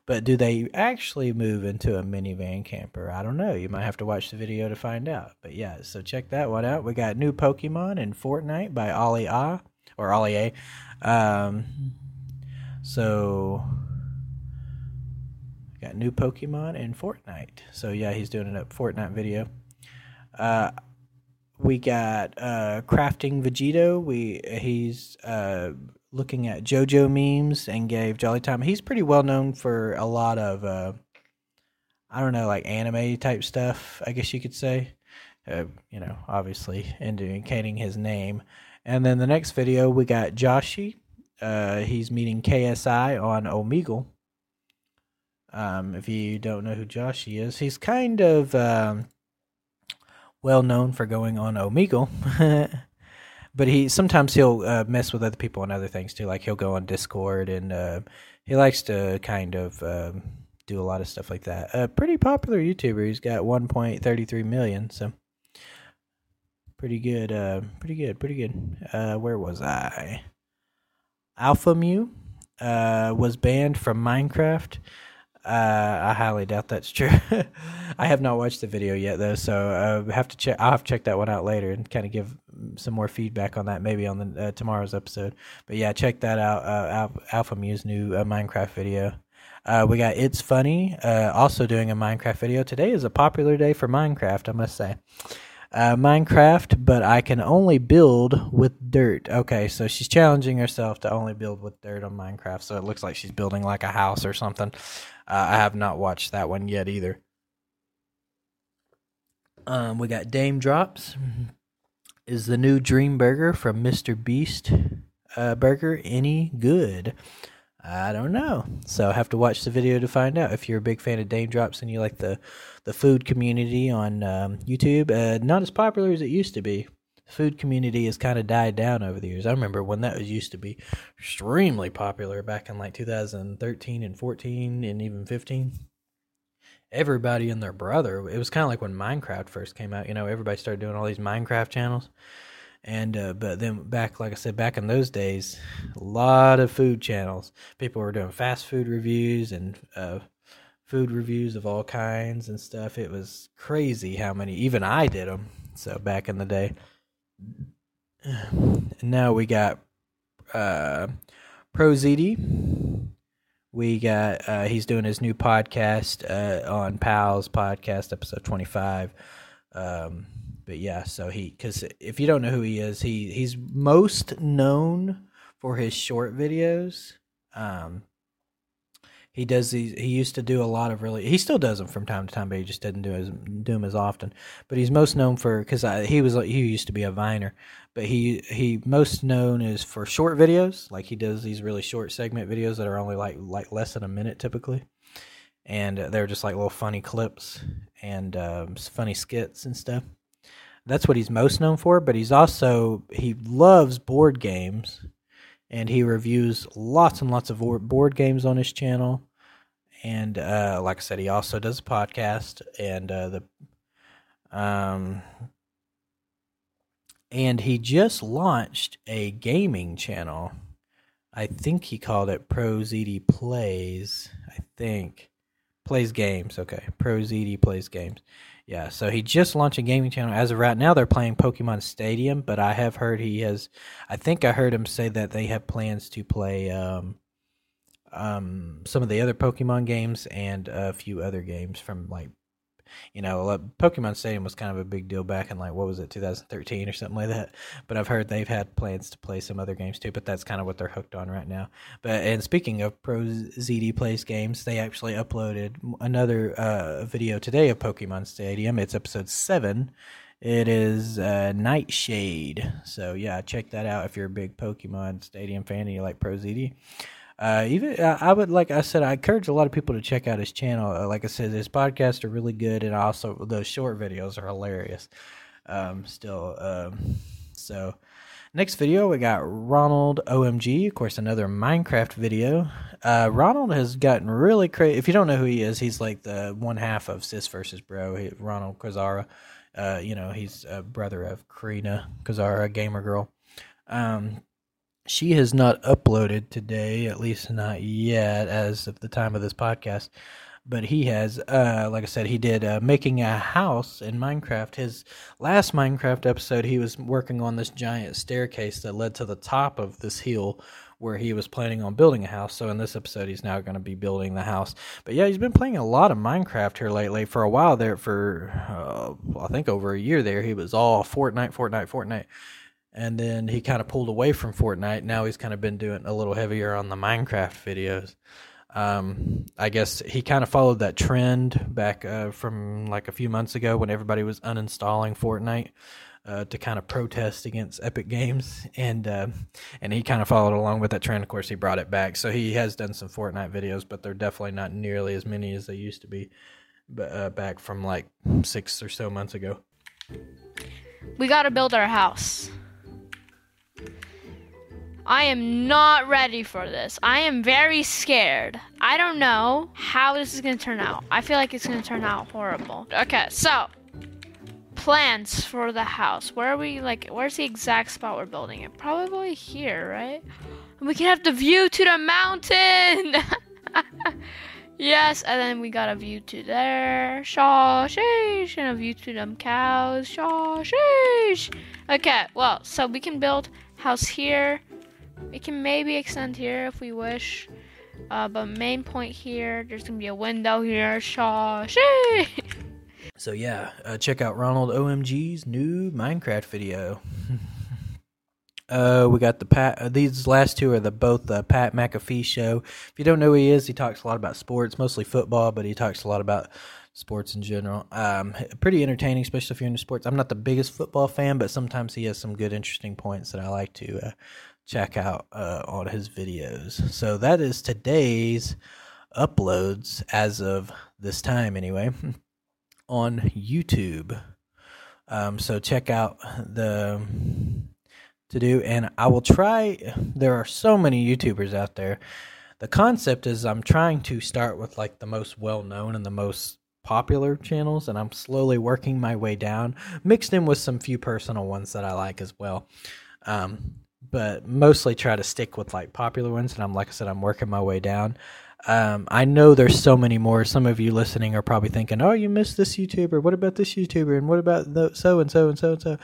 But do they actually move into a minivan camper? I don't know. You might have to watch the video to find out. But yeah, so check that one out. We got new Pokemon in Fortnite by Ollie Ah or Ollie A. Um, so got new Pokemon in Fortnite. So yeah, he's doing a Fortnite video. Uh, we got uh, crafting Vegito. We he's uh, looking at JoJo memes and gave Jolly Time. He's pretty well known for a lot of uh, I don't know, like anime type stuff. I guess you could say. Uh, you know, obviously indicating his name. And then the next video we got Joshi. Uh, he's meeting KSI on Omegle. Um, if you don't know who Joshi is, he's kind of um, well known for going on Omegle. [LAUGHS] but he sometimes he'll uh, mess with other people and other things too. Like he'll go on Discord and uh, he likes to kind of um, do a lot of stuff like that. A pretty popular YouTuber. He's got 1.33 million, so pretty good. Uh, pretty good. Pretty good. Uh, where was I? Alpha Mew uh, was banned from Minecraft. Uh, I highly doubt that's true. [LAUGHS] I have not watched the video yet though, so I have to check. I'll have to check that one out later and kind of give some more feedback on that maybe on the uh, tomorrow's episode. But yeah, check that out. Uh, Alpha Mew's new uh, Minecraft video. Uh, we got ItsFunneh uh, also doing a Minecraft video. Today is a popular day for Minecraft, I must say. Uh, Minecraft, but I can only build with dirt. Okay, so she's challenging herself to only build with dirt on Minecraft. So it looks like she's building like a house or something. Uh, I have not watched that one yet either. Um, we got Daym Drops. Is the new Dream Burger from Mr. Beast uh, Burger any good? I don't know. So I have to watch the video to find out. If you're a big fan of Daym Drops and you like the the food community on um, YouTube, uh, not as popular as it used to be. The food community has kind of died down over the years. I remember when that was used to be extremely popular back in like 2013 and 14 and even 15. Everybody and their brother. It was kind of like when Minecraft first came out. You know, everybody started doing all these Minecraft channels and uh, but then back like i said back in those days a lot of food channels. People were doing fast food reviews and uh, food reviews of all kinds and stuff. It was crazy how many even i did them so back in the day. And now we got uh prozd we got uh he's doing his new podcast uh on pals podcast episode 25 um but yeah, so he because if you don't know who he is, he he's most known for his short videos. Um, he does these. He used to do a lot of really. He still does them from time to time, but he just didn't do as do them as often. But he's most known for because he was he used to be a viner, but he he most known is for short videos. Like he does these really short segment videos that are only like like less than a minute typically, and they're just like little funny clips and um, funny skits and stuff. That's what he's most known for, but he's also he loves board games and he reviews lots and lots of board games on his channel. And uh, like I said, he also does a podcast and uh, the um and he just launched a gaming channel. I think he called it Pro ZD Plays. I think plays games. Okay, Pro ZD plays games. Yeah, so he just launched a gaming channel. As of right now, they're playing Pokemon Stadium, but I have heard he has. I think I heard him say that they have plans to play um, um, some of the other Pokemon games and a few other games from like you know, Pokemon Stadium was kind of a big deal back in like what was it, 2013 or something like that. But I've heard they've had plans to play some other games too. But that's kind of what they're hooked on right now. But and speaking of Pro ZD plays games, they actually uploaded another uh, video today of Pokemon Stadium. It's episode seven. It is uh, Nightshade. So yeah, check that out if you're a big Pokemon Stadium fan and you like Pro ZD. Uh, even I would like I said I encourage a lot of people to check out his channel. Uh, like I said, his podcasts are really good, and also those short videos are hilarious. Um, still, um, so Next video, we got Ronald OMG. Of course, another Minecraft video. Uh, Ronald has gotten really crazy. If you don't know who he is, he's like the one half of Sis versus Bro. He, Ronald Kazara. Uh, you know, he's a brother of Karina Kazara, gamer girl. Um, she has not uploaded today, at least not yet, as of the time of this podcast. But he has, uh, like I said, he did uh, making a house in Minecraft. His last Minecraft episode, he was working on this giant staircase that led to the top of this hill where he was planning on building a house. So in this episode, he's now going to be building the house. But yeah, he's been playing a lot of Minecraft here lately. For a while there, for uh, I think over a year there, he was all Fortnite, Fortnite, Fortnite and then he kind of pulled away from Fortnite. Now he's kind of been doing a little heavier on the Minecraft videos. Um, I guess he kind of followed that trend back uh, from like a few months ago when everybody was uninstalling Fortnite uh, to kind of protest against Epic Games, and uh, and he kind of followed along with that trend. Of course, he brought it back, so he has done some Fortnite videos, but they're definitely not nearly as many as they used to be. Uh, back from like six or so months ago. We got to build our house. I am not ready for this. I am very scared. I don't know how this is going to turn out. I feel like it's going to turn out horrible. Okay, so plans for the house. Where are we like where's the exact spot we're building it? Probably here, right? And we can have the view to the mountain. [LAUGHS] yes, and then we got a view to there. Shaw sheesh and a view to them cows. Shaw sheesh. Okay, well, so we can build house here we can maybe extend here if we wish. Uh, but main point here, there's gonna be a window here. Shaw, [LAUGHS] So yeah, uh, check out Ronald OMG's new Minecraft video. [LAUGHS] uh, we got the Pat. Uh, these last two are the both the Pat McAfee show. If you don't know who he is, he talks a lot about sports, mostly football, but he talks a lot about sports in general. Um, pretty entertaining, especially if you're into sports. I'm not the biggest football fan, but sometimes he has some good, interesting points that I like to uh, check out uh, on his videos. So that is today's uploads as of this time, anyway, [LAUGHS] on YouTube. Um, so check out the to do, and I will try. There are so many YouTubers out there. The concept is I'm trying to start with like the most well known and the most popular channels, and I'm slowly working my way down, mixed in with some few personal ones that I like as well. Um, but mostly try to stick with like popular ones. And I'm like I said, I'm working my way down. Um, I know there's so many more. Some of you listening are probably thinking, "Oh, you missed this YouTuber. What about this YouTuber? And what about the so and so and so and so?"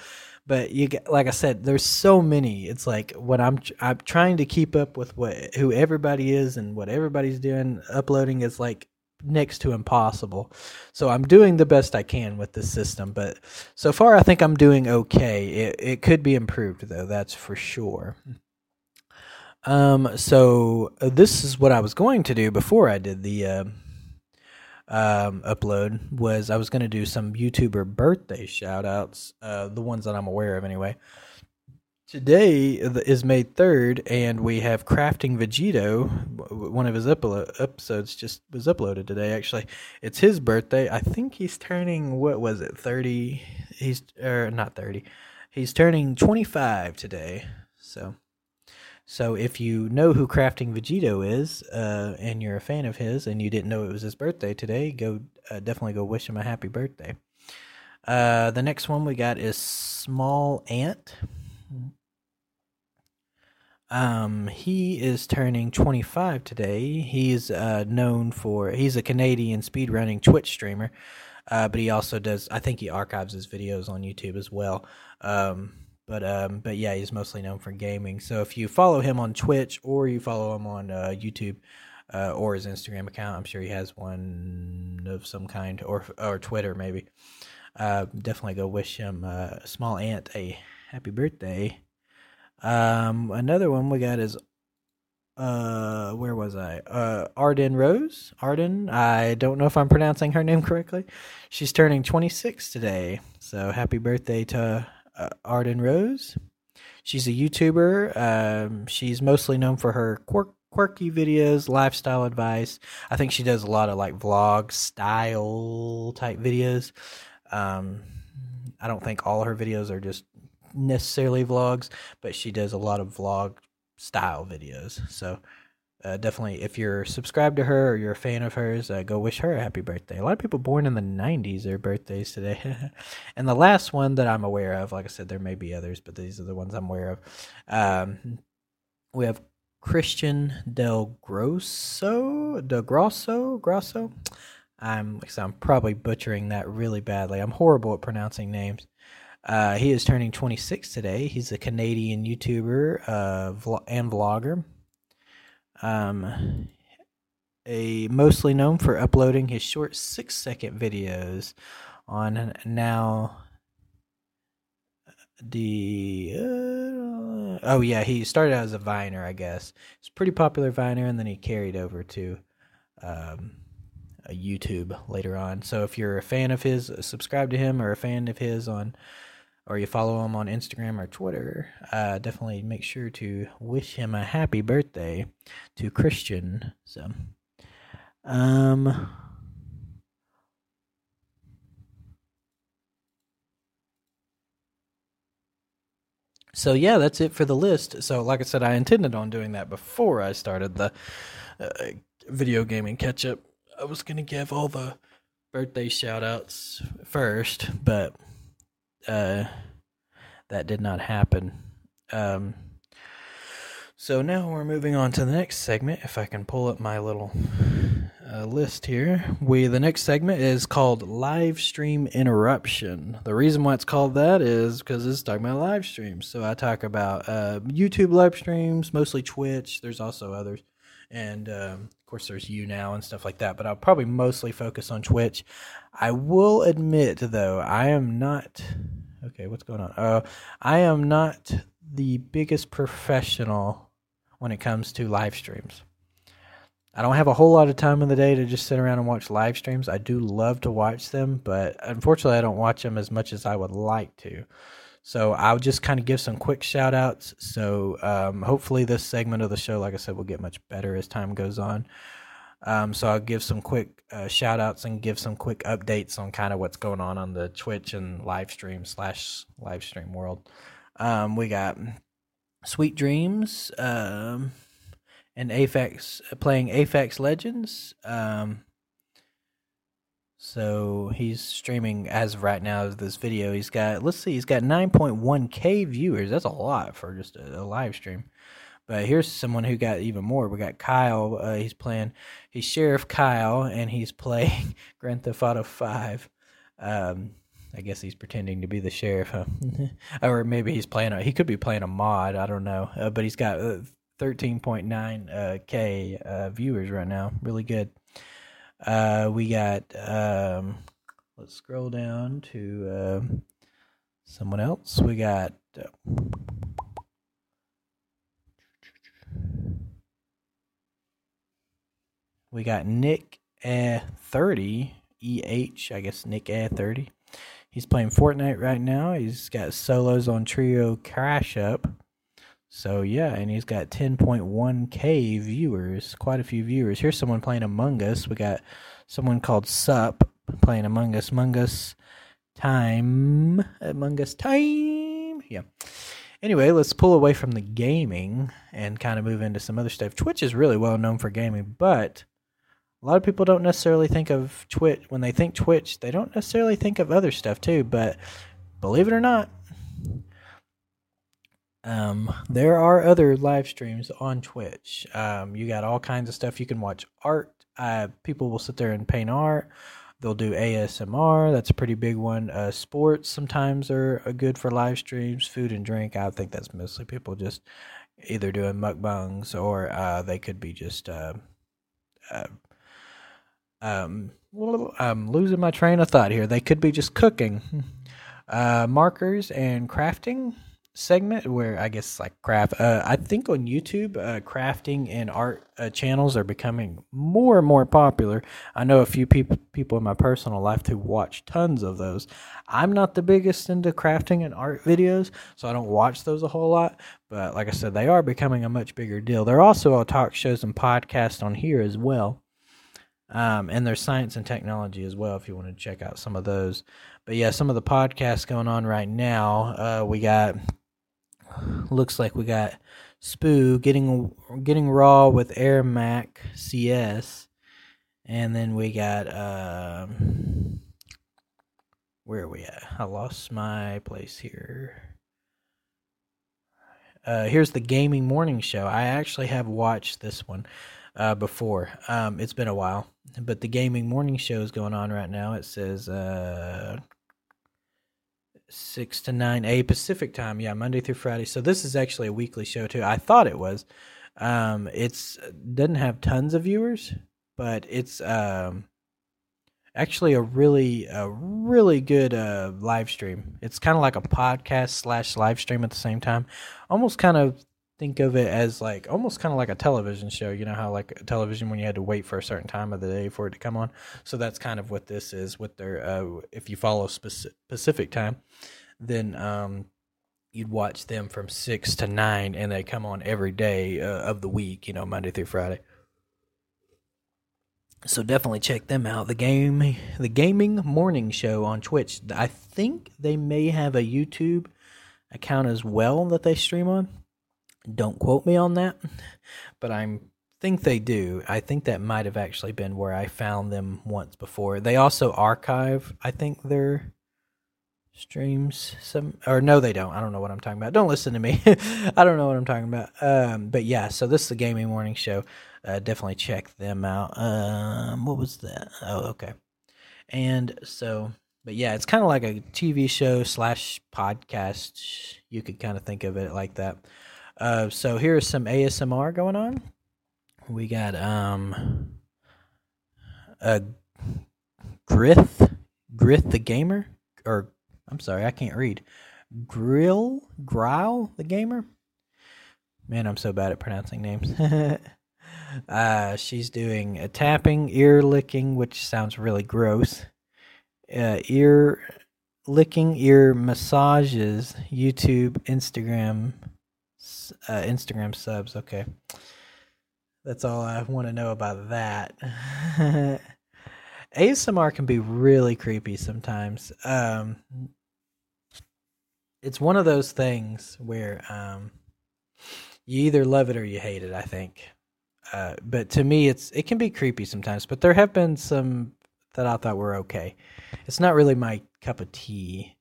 But you get, like I said, there's so many. It's like what I'm I'm trying to keep up with what who everybody is and what everybody's doing. Uploading is like next to impossible. So I'm doing the best I can with this system, but so far I think I'm doing okay. It it could be improved though, that's for sure. Um so uh, this is what I was going to do before I did the uh, um upload was I was going to do some YouTuber birthday shout outs, uh the ones that I'm aware of anyway. Today is May 3rd, and we have Crafting Vegito. One of his uplo- episodes just was uploaded today, actually. It's his birthday. I think he's turning, what was it, 30? He's, er, not 30. He's turning 25 today. So, so if you know who Crafting Vegito is, uh, and you're a fan of his, and you didn't know it was his birthday today, go uh, definitely go wish him a happy birthday. Uh, the next one we got is Smallant. Um, he is turning 25 today. He's uh, known for he's a Canadian speedrunning Twitch streamer, uh, but he also does. I think he archives his videos on YouTube as well. Um, but um, but yeah, he's mostly known for gaming. So if you follow him on Twitch or you follow him on uh, YouTube uh, or his Instagram account, I'm sure he has one of some kind, or or Twitter maybe. Uh, definitely go wish him uh, Smallant a happy birthday. Um, another one we got is uh where was I? Uh Arden Rose. Arden. I don't know if I'm pronouncing her name correctly. She's turning 26 today. So happy birthday to uh, Arden Rose. She's a YouTuber. Um she's mostly known for her quirk quirky videos, lifestyle advice. I think she does a lot of like vlog style type videos. Um I don't think all her videos are just necessarily vlogs, but she does a lot of vlog style videos. So uh, definitely, if you're subscribed to her or you're a fan of hers, uh, go wish her a happy birthday. A lot of people born in the 90s, are birthdays today. [LAUGHS] and the last one that I'm aware of, like I said, there may be others, but these are the ones I'm aware of. Um, we have Christian Del Grosso, Del Grosso, Grosso. I'm, I'm probably butchering that really badly. I'm horrible at pronouncing names. Uh, he is turning 26 today. He's a Canadian YouTuber uh, and vlogger. Um, a mostly known for uploading his short six second videos on now the uh, oh yeah he started out as a viner i guess he's a pretty popular viner and then he carried over to um, youtube later on so if you're a fan of his subscribe to him or a fan of his on or you follow him on instagram or twitter uh, definitely make sure to wish him a happy birthday to christian so um So yeah, that's it for the list. So like I said, I intended on doing that before I started the uh, video gaming catch up. I was gonna give all the birthday shout outs first, but uh, that did not happen. Um, so now we're moving on to the next segment. If I can pull up my little uh, list here, we the next segment is called live stream interruption. The reason why it's called that is because it's talking about live streams. So I talk about uh, YouTube live streams, mostly Twitch. There's also others, and um, of course there's YouNow and stuff like that. But I'll probably mostly focus on Twitch. I will admit though, I am not. Okay, what's going on? Uh, I am not the biggest professional when it comes to live streams. I don't have a whole lot of time in the day to just sit around and watch live streams. I do love to watch them, but unfortunately, I don't watch them as much as I would like to. So I'll just kind of give some quick shout outs. So um, hopefully, this segment of the show, like I said, will get much better as time goes on. Um, so I'll give some quick uh, shout outs and give some quick updates on kind of what's going on on the Twitch and live stream slash live stream world. Um, we got Sweet Dreams, um, and Aphex playing Apex Legends. Um, so he's streaming as of right now of this video. He's got let's see, he's got 9.1k viewers. That's a lot for just a, a live stream. But here's someone who got even more. We got Kyle. Uh, he's playing. He's Sheriff Kyle, and he's playing [LAUGHS] Grand Theft Auto Five. Um, I guess he's pretending to be the sheriff, huh? [LAUGHS] or maybe he's playing. A, he could be playing a mod. I don't know. Uh, but he's got uh, 13.9 uh, k uh, viewers right now. Really good. We got. Um, let's scroll down to um, someone else. We got. We got Nick eh, 30 EH, I guess Nick eh, 30 He's playing Fortnite right now. He's got solos on Trio Crash Up. So yeah, and he's got 10.1k viewers, quite a few viewers. Here's someone playing Among Us. We got someone called Sup playing Among Us. Among Us time. Among Us time. Yeah. Anyway, let's pull away from the gaming and kind of move into some other stuff. Twitch is really well known for gaming, but a lot of people don't necessarily think of Twitch when they think Twitch. They don't necessarily think of other stuff too. But believe it or not, um, there are other live streams on Twitch. Um, you got all kinds of stuff. You can watch art. Uh, people will sit there and paint art. They'll do ASMR. That's a pretty big one. Uh, sports sometimes are, good for live streams. Food and drink. I think that's mostly people just either doing mukbangs or uh, they could be just uh, uh, um, I'm losing my train of thought here. They could be just cooking. Uh, markers and crafting segment where I guess like craft. Uh, I think on YouTube, uh, crafting and art uh, channels are becoming more and more popular. I know a few people people in my personal life who watch tons of those. I'm not the biggest into crafting and art videos, so I don't watch those a whole lot. But like I said, they are becoming a much bigger deal. There are also talk shows and podcasts on here as well. Um, and there's science and technology as well if you want to check out some of those. But yeah, some of the podcasts going on right now. Uh, we got looks like we got Spoo getting getting raw with Air Mac CS, and then we got um, where are we at? I lost my place here. Uh, here's the gaming morning show. I actually have watched this one uh, before. Um, it's been a while, but the gaming morning show is going on right now. It says uh, six to nine a Pacific time. Yeah, Monday through Friday. So this is actually a weekly show too. I thought it was. Um, it's doesn't have tons of viewers, but it's um actually a really a really good uh live stream. It's kind of like a podcast slash live stream at the same time. Almost kind of think of it as like almost kind of like a television show. You know how like television when you had to wait for a certain time of the day for it to come on. So that's kind of what this is with their. Uh, if you follow speci- Pacific time, then um, you'd watch them from six to nine, and they come on every day uh, of the week. You know, Monday through Friday. So definitely check them out. The game, the gaming morning show on Twitch. I think they may have a YouTube account as well that they stream on. Don't quote me on that, but I think they do. I think that might have actually been where I found them once before. They also archive, I think, their streams. Some or no they don't. I don't know what i'm talking about. Don't listen to me. [LAUGHS] I don't know what i'm talking about. Um but yeah so this is the gaming morning show. Uh definitely check them out. Um what was that? Oh okay. And so but yeah it's kind of like a tv show slash podcast. You could kind of think of it like that uh so here's some asmr going on we got um a grith grith the gamer or I'm sorry, I can't read. Grill, Growl, the gamer. Man, I'm so bad at pronouncing names. [LAUGHS] uh, she's doing a tapping, ear licking, which sounds really gross. Uh, ear licking, ear massages, YouTube, Instagram, uh, Instagram subs. Okay, that's all I want to know about that. [LAUGHS] ASMR can be really creepy sometimes. Um, it's one of those things where um, you either love it or you hate it. I think, uh, but to me, it's it can be creepy sometimes. But there have been some that I thought were okay. It's not really my cup of tea.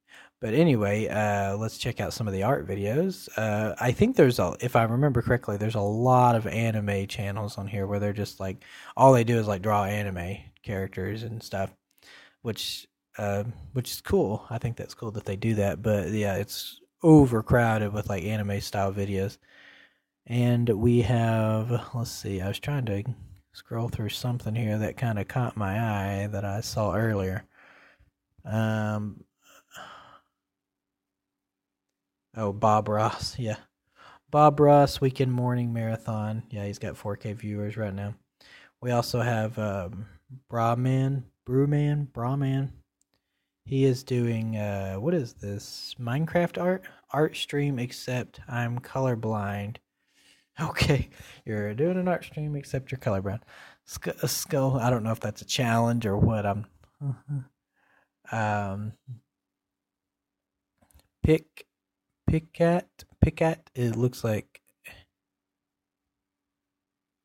But anyway, uh, let's check out some of the art videos. Uh, I think there's a, if I remember correctly, there's a lot of anime channels on here where they're just like all they do is like draw anime characters and stuff, which uh, which is cool. I think that's cool that they do that. But yeah, it's overcrowded with like anime style videos. And we have, let's see, I was trying to scroll through something here that kind of caught my eye that I saw earlier. Um, oh, Bob Ross, yeah. Bob Ross Weekend Morning Marathon. Yeah, he's got 4K viewers right now. We also have um, Brahman, Brewman, Brahman. He is doing uh, what is this Minecraft art art stream? Except I'm colorblind. [LAUGHS] Okay, you're doing an art stream except you're colorblind. Sk- skull. I don't know if that's a challenge or what. I'm. [LAUGHS] um. Pick, pick at. It looks like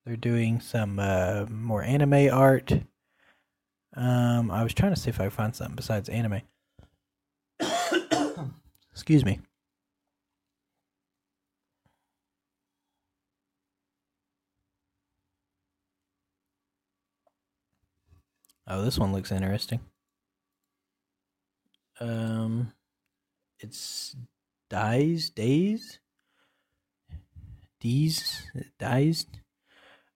they're doing some uh, more anime art. Um, I was trying to see if I could find something besides anime. [COUGHS] Excuse me. Oh, this one looks interesting. Um, it's dies days. These dies.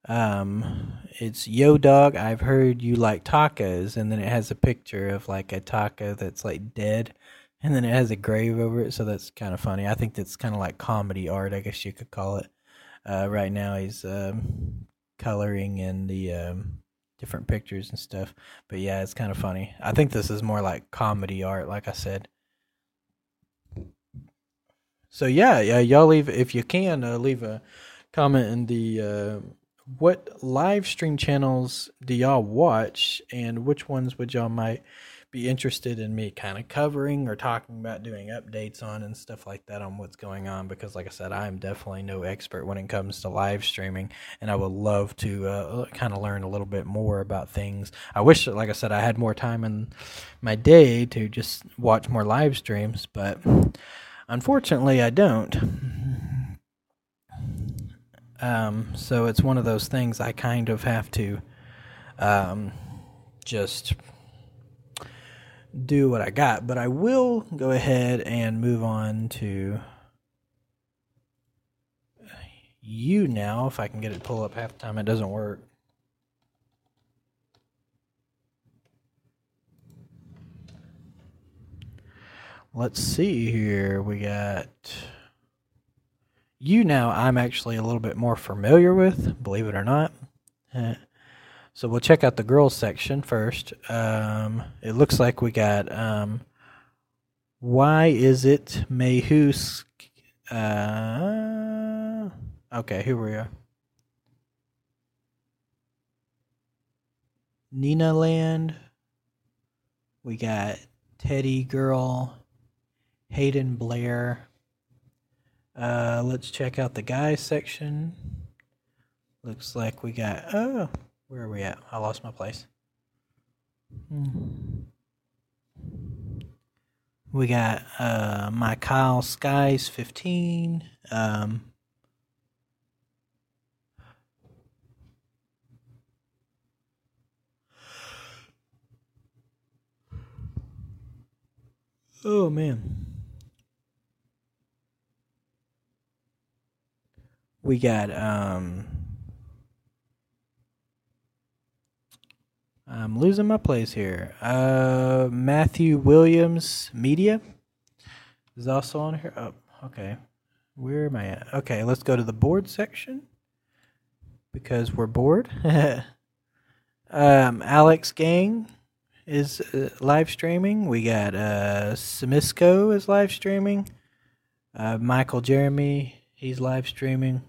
Um, it's Yo Dog. I've heard you like tacos, and then it has a picture of like a taco that's like dead, and then it has a grave over it. So that's kind of funny. I think that's kind of like comedy art, I guess you could call it. Uh, right now he's um, coloring in the um, different pictures and stuff. But yeah, it's kind of funny. I think this is more like comedy art, like I said. So yeah, yeah, y'all leave if you can uh, leave a comment in the uh, what live stream channels do y'all watch, and which ones would y'all might be interested in me kind of covering or talking about doing updates on and stuff like that on what's going on? Because, like I said, I am definitely no expert when it comes to live streaming, and I would love to uh, kind of learn a little bit more about things. I wish, like I said, I had more time in my day to just watch more live streams, but unfortunately, I don't. Um, so it's one of those things I kind of have to um, just do what I got. But I will go ahead and move on to YouNow. If I can get it pull up half the time, it doesn't work. Let's see here. We got YouNow I'm actually a little bit more familiar with, believe it or not. [LAUGHS] So we'll check out the girls section first. Um, it looks like we got um, why is it Mayhus? Uh, okay, here we are. Nina Land. We got Teddy Girl, Hayden Blair. Uh, let's check out the guys section. Looks like we got. Oh, where are we at? I lost my place. Hmm. We got uh, my Kyle Skies 15. Um, oh, man. We got um I'm losing my place here. Uh Matthew Williams Media is also on here. Oh, okay. Where am I at? Okay, let's go to the board section because we're bored. [LAUGHS] um Alex Gang is uh, live streaming. We got uh Simisco is live streaming. Uh Michael Jeremy, he's live streaming.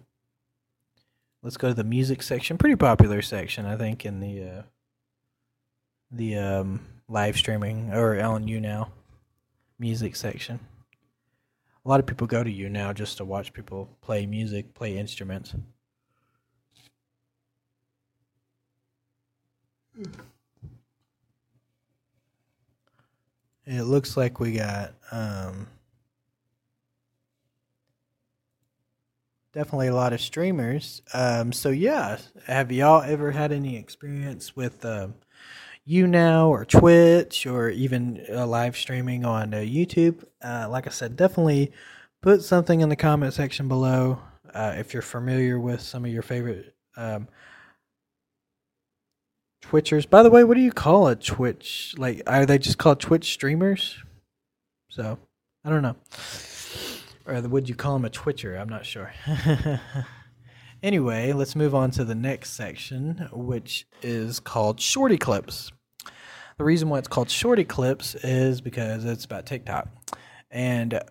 Let's go to the music section. Pretty popular section, I think, in the uh, the um, live streaming or on YouNow music section. A lot of people go to YouNow just to watch people play music, play instruments. It looks like we got um, definitely a lot of streamers. Um, so yeah, have y'all ever had any experience with um, YouNow or Twitch or even uh, live streaming on uh, YouTube? Uh, like I said, definitely put something in the comment section below uh, if you're familiar with some of your favorite um, Twitchers. By the way, what do you call a Twitch? Like, are they just called Twitch streamers? So I don't know or would you call him a twitcher? I'm not sure. [LAUGHS] anyway, let's move on to the next section, which is called shorty clips. The reason why it's called shorty clips is because it's about TikTok. And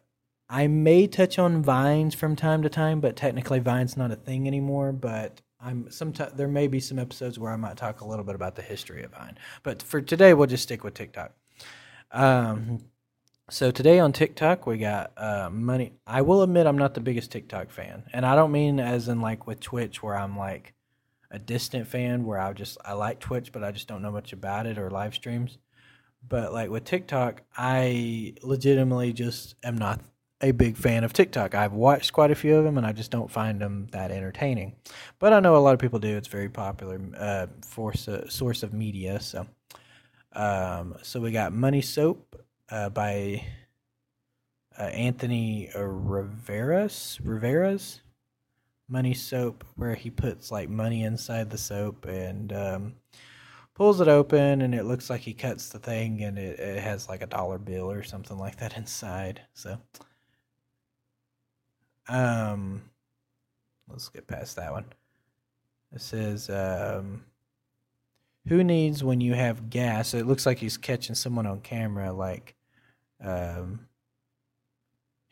I may touch on Vines from time to time, but technically Vine's not a thing anymore, but I'm sometimes there may be some episodes where I might talk a little bit about the history of Vine. But for today we'll just stick with TikTok. Um, so today on TikTok we got uh, money. I will admit I'm not the biggest TikTok fan, and I don't mean as in like with Twitch where I'm like a distant fan where I just I like Twitch but I just don't know much about it or live streams. But like with TikTok, I legitimately just am not a big fan of TikTok. I've watched quite a few of them and I just don't find them that entertaining. But I know a lot of people do. It's very popular uh, force, uh, source of media. So, um, so we got Money Soap uh, by uh, Anthony Riveras. Riveras money soap, where he puts like money inside the soap and um, pulls it open, and it looks like he cuts the thing, and it, it has like a dollar bill or something like that [LAUGHS] inside. So, um, let's get past that one. It says, um, who needs when you have gas? It looks like he's catching someone on camera, like, um,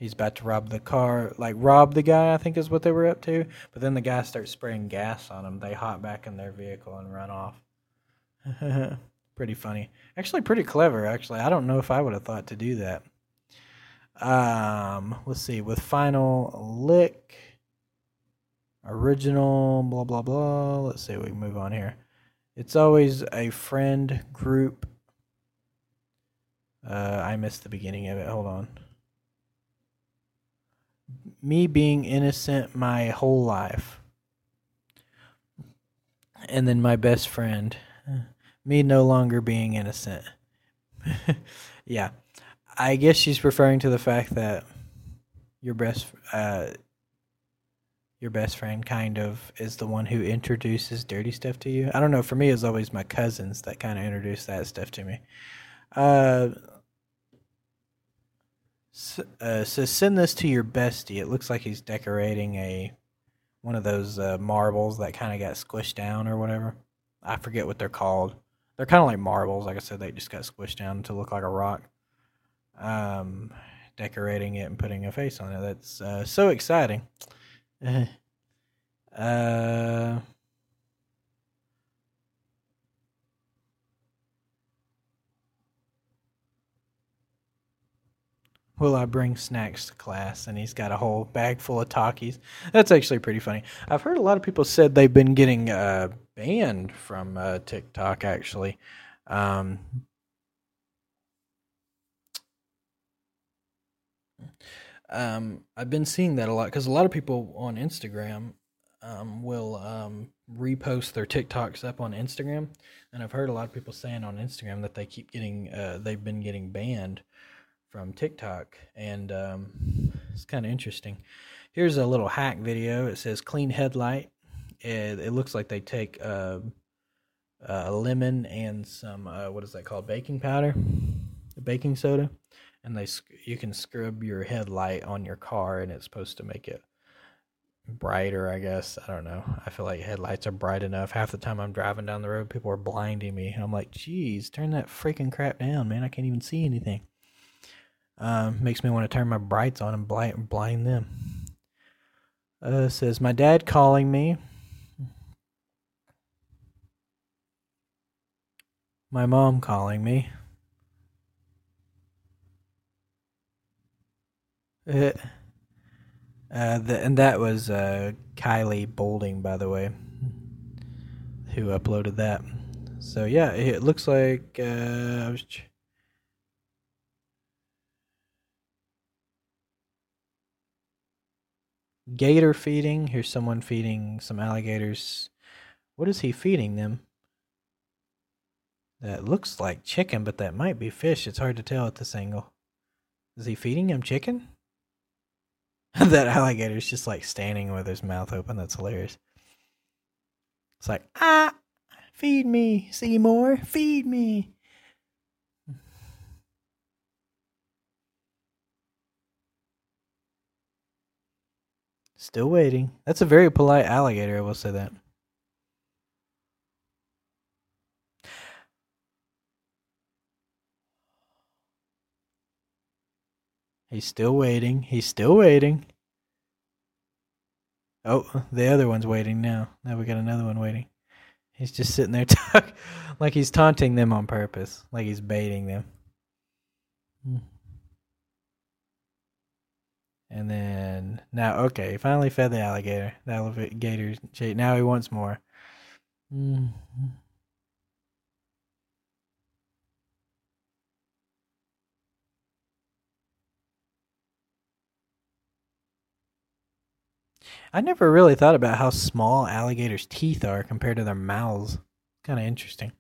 He's about to rob the car, like rob the guy. I think is what they were up to. But then the guy starts spraying gas on him. They hop back in their vehicle and run off. [LAUGHS] pretty funny. Actually, pretty clever. Actually, I don't know if I would have thought to do that. Um, let's see. With final lick, original, blah blah blah. Let's see. We can move on here. It's always a friend group. Uh, I missed the beginning of it. Hold on. Me being innocent my whole life. And then my best friend. Me no longer being innocent. [LAUGHS] yeah. I guess she's referring to the fact that your best uh your best friend kind of is the one who introduces dirty stuff to you. I don't know. For me, it's always my cousins that kind of introduce that stuff to me. Uh, so, uh, so send this to your bestie. It looks like he's decorating a one of those uh, marbles that kind of got squished down or whatever. I forget what they're called. They're kind of like marbles. Like I said, they just got squished down to look like a rock. Um, decorating it and putting a face on it. That's uh, so exciting. [LAUGHS] uh, will I bring snacks to class? And he's got a whole bag full of Takis. That's actually pretty funny. I've heard a lot of people said they've been getting uh, banned from uh, TikTok. Actually, um, um, I've been seeing that a lot because a lot of people on Instagram um, will um, repost their TikToks up on Instagram, and I've heard a lot of people saying on Instagram that they keep getting uh, they've been getting banned from TikTok, and um, it's kind of interesting. Here's a little hack video. It says clean headlight. It, it looks like they take uh, a lemon and some uh, what is that called? Baking powder, baking soda, and they you can scrub your headlight on your car, and it's supposed to make it brighter. I guess I don't know. I feel like headlights are bright enough. Half the time I'm driving down the road, people are blinding me, I'm like, "Geez, turn that freaking crap down, man! I can't even see anything." Um, makes me want to turn my brights on and blind, blind them. Uh, says my dad calling me. My mom calling me. Uh, uh, the, and that was uh, Kylie Bolding, by the way, who uploaded that. So yeah, it looks like uh, I was. Ch- gator feeding. Here's someone feeding some alligators. What is he feeding them? That looks like chicken, but that might be fish. It's hard to tell at this angle. Is he feeding him chicken? [LAUGHS] that alligator's just like standing with his mouth open. That's hilarious. It's like, ah, feed me, Seymour, feed me. Still waiting. That's a very polite alligator, I will say that. He's still waiting. He's still waiting. Oh, the other one's waiting now. Now we got another one waiting. He's just sitting there [LAUGHS] like he's taunting them on purpose, like he's baiting them. Hmm. And then now, okay, finally fed the alligator. The alligator, now he wants more. Mm-hmm. I never really thought about how small alligators' teeth are compared to their mouths. Kind of interesting.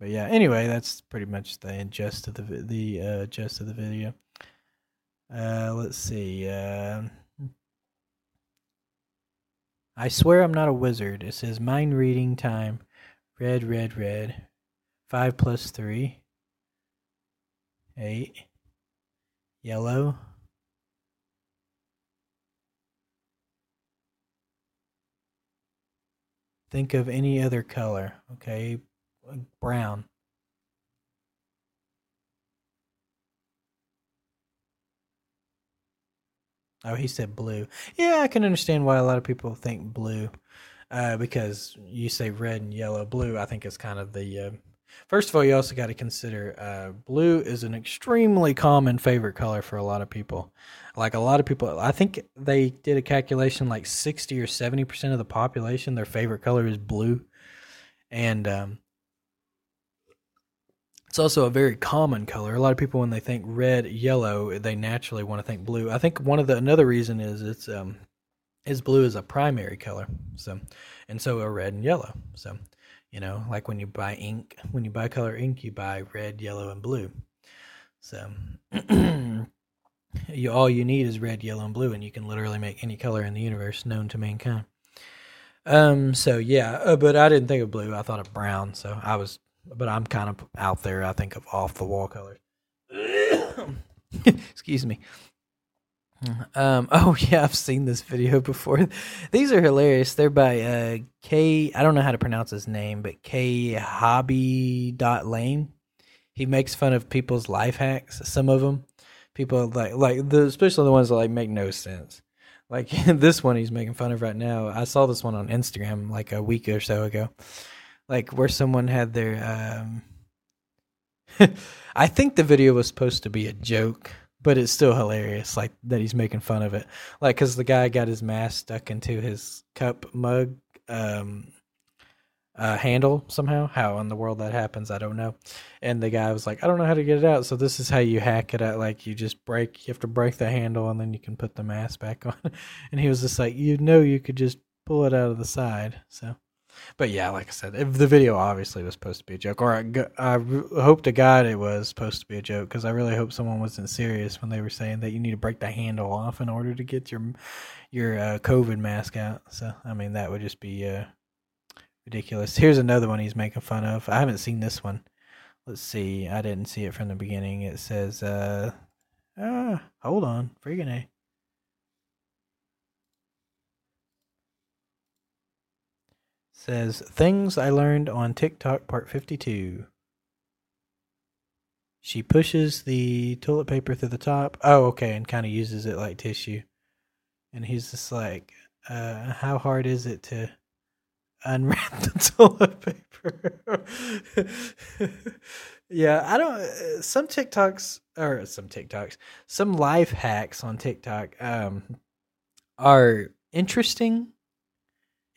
But yeah, anyway, that's pretty much the gist of the the uh, gist of the video. Uh, let's see. Uh, I swear I'm not a wizard. It says mind reading time. Red, red, red. Five plus three. Eight. Yellow. Think of any other color. Okay. Brown. Oh, he said blue. Yeah, I can understand why a lot of people think blue, uh, because you say red and yellow. Blue, I think is kind of the. Uh, first of all, you also got to consider uh, blue is an extremely common favorite color for a lot of people. Like a lot of people, I think they did a calculation like sixty or seventy percent of the population, their favorite color is blue, and um, it's also a very common color. A lot of people, when they think red, yellow, they naturally want to think blue. I think one of the another reason is it's um, is blue is a primary color. So, and so are red and yellow. So, you know, like when you buy ink, when you buy color ink, you buy red, yellow, and blue. So, [CLEARS THROAT] you all you need is red, yellow, and blue, and you can literally make any color in the universe known to mankind. Um. So yeah, uh, but I didn't think of blue. I thought of brown. So I was but I'm kind of out there. I think of off the wall colors. [COUGHS] Excuse me. Um. [LAUGHS] Oh yeah, I've seen this video [LAUGHS] before. These are hilarious. They're by uh K. I don't know how to pronounce his name, but K Hobby dot Lane. He makes fun of people's life hacks. Some of them, people like like the especially the ones that like make no sense. Like [LAUGHS] this one he's making fun of right now. I saw this one on Instagram like a week or so ago like where someone had their um [LAUGHS] I think the video was supposed to be a joke, but it's still hilarious like that he's making fun of it. Like cuz the guy got his mask stuck into his cup mug um uh, handle somehow. How in the world that happens, I don't know. And the guy was like, I don't know how to get it out. So this is how you hack it out. Like you just break, you have to break the handle and then you can put the mask back [LAUGHS] on. And he was just like, you know, you could just pull it out of the side. So but yeah, like I said, the video obviously was supposed to be a joke, or I, I hope to God it was supposed to be a joke, because I really hope someone wasn't serious when they were saying that you need to break the handle off in order to get your your uh, COVID mask out. So I mean, that would just be uh, ridiculous. Here's another one he's making fun of. I haven't seen this one. Let's see. I didn't see it from the beginning. It says, uh, ah, hold on, freaking a. says things I learned on TikTok part 52. She pushes the toilet paper through the top. Oh, okay, and kind of uses it like tissue. And he's just like, uh, how hard is it to unwrap the [LAUGHS] toilet paper? [LAUGHS] yeah, I don't. Uh, some TikToks or some TikToks, some life hacks on TikTok um, are interesting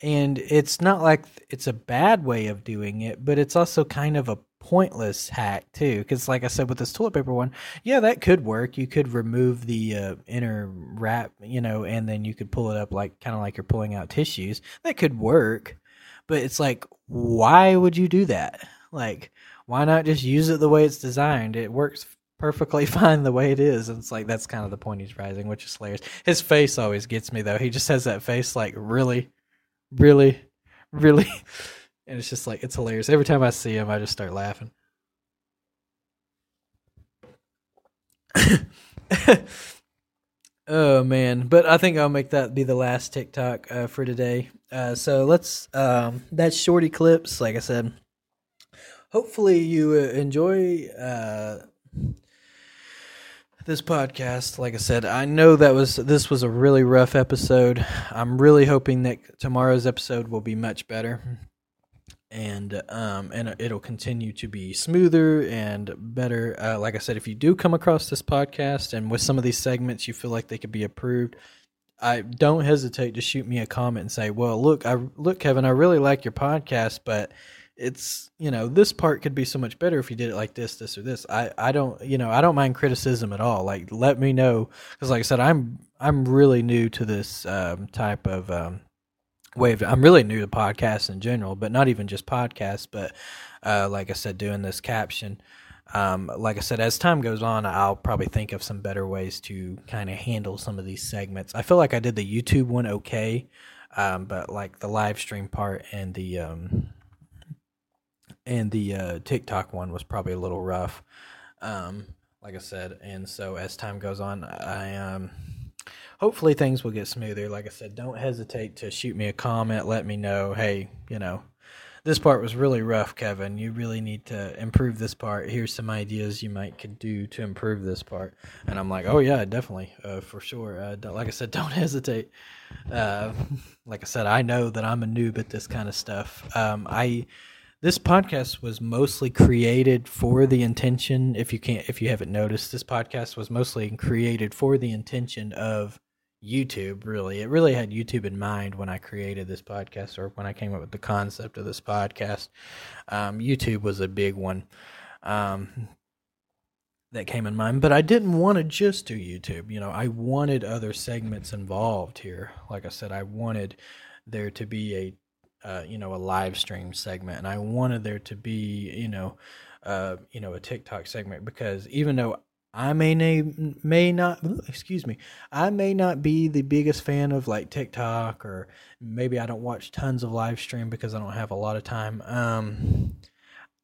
and it's not like it's a bad way of doing it, but it's also kind of a pointless hack too. Because, like I said, with this toilet paper one, yeah, that could work. You could remove the uh, inner wrap, you know, and then you could pull it up like kind of like you're pulling out tissues. That could work, but it's like, why would you do that? Like, why not just use it the way it's designed? It works perfectly [LAUGHS] fine the way it is. And it's like that's kind of the point he's rising, which is hilarious. His face always gets me though. He just has that face like really really, really, [LAUGHS] and it's just like it's hilarious. Every time I see him, I just start laughing. [COUGHS] oh man, but I think I'll make that be the last TikTok uh, for today. Uh, so let's. Um, that's shorty clips. Like I said, hopefully you uh, enjoy uh, this podcast. Like I said, I know that was this was a really rough episode. I'm really hoping that tomorrow's episode will be much better, and um, and it'll continue to be smoother and better. Uh, like I said, if you do come across this podcast and with some of these segments you feel like they could be approved. I don't hesitate to shoot me a comment and say, "Well, look, I look, Kevin, I really like your podcast, but it's you know this part could be so much better if you did it like this this or this. I i don't you know i don't mind criticism at all. Like let me know because like i said i'm i'm really new to this um, type of um, way of i'm really new to podcasts in general but not even just podcasts but uh, like i said doing this caption. Um, like I said, as time goes on, I'll probably think of some better ways to kind of handle some of these segments. I feel like I did the YouTube one okay, um, but like the live stream part and the um, and the uh, TikTok one was probably a little rough. Um, like I said, and so as time goes on, I um, hopefully things will get smoother. Like I said, don't hesitate to shoot me a comment. Let me know, hey, you know, this part was really rough, Kevin. You really need to improve this part. Here's some ideas you might could do to improve this part." And I'm like, "Oh yeah, definitely, uh, for sure." Uh, like I said, [LAUGHS] don't hesitate. Uh, [LAUGHS] like I said, I know that I'm a noob at this kind of stuff. Um, I this podcast was mostly created for the intention. If you can't, if you haven't noticed, this podcast was mostly created for the intention of YouTube. Really, it really had YouTube in mind when I created this podcast, or when I came up with the concept of this podcast. Um, YouTube was a big one. Um, that came in mind, but I didn't want to just do YouTube. You know, I wanted other segments involved here. Like I said, I wanted there to be a uh, you know a live stream segment, and I wanted there to be you know uh, you know a TikTok segment because even though I may may not excuse me I may not be the biggest fan of like TikTok or maybe I don't watch tons of live stream because I don't have a lot of time. Um,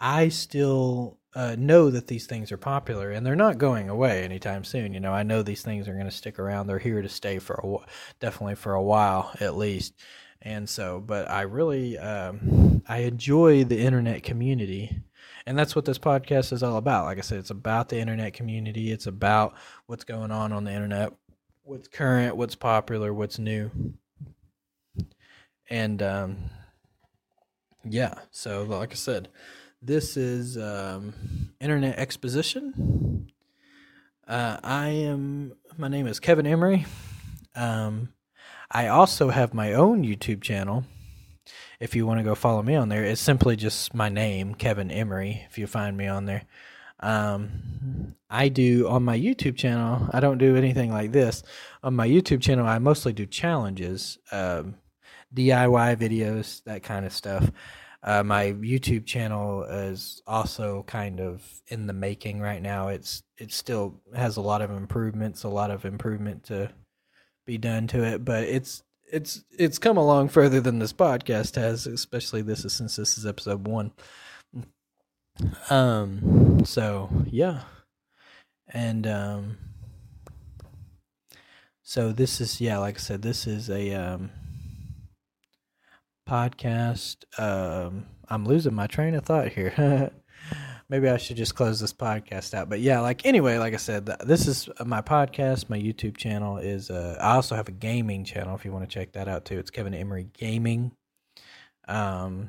I still uh, know that these things are popular and they're not going away anytime soon. You know, I know these things are going to stick around. They're here to stay for a wh- definitely for a while at least. And so, but I really um, I enjoy the internet community. And that's what this podcast is all about. Like I said, it's about the internet community. It's about what's going on on the internet, what's current, what's popular, what's new. And um, yeah, so like I said, this is um, Internet Exposition. Uh, I am, my name is Kevin Emery. Um, I also have my own YouTube channel. If you want to go follow me on there, it's simply just my name, Kevin Emery, if you find me on there. Um, I do on my YouTube channel, I don't do anything like this. On my YouTube channel, I mostly do challenges, um, DIY videos, that kind of stuff. Uh, my YouTube channel is also kind of in the making right now. It's it still has a lot of improvements, a lot of improvement to be done to it, but it's it's it's come along further than this podcast has, especially this is since this is episode one. Um. So yeah, and um. So this is yeah, like I said, this is a um podcast. Um, I'm losing my train of thought here. [LAUGHS] Maybe I should just close this podcast out. But yeah, like anyway, like I said, this is my podcast. My YouTube channel is. Uh, I also have a gaming channel if you want to check that out too. It's Kevin Emery Gaming. Um,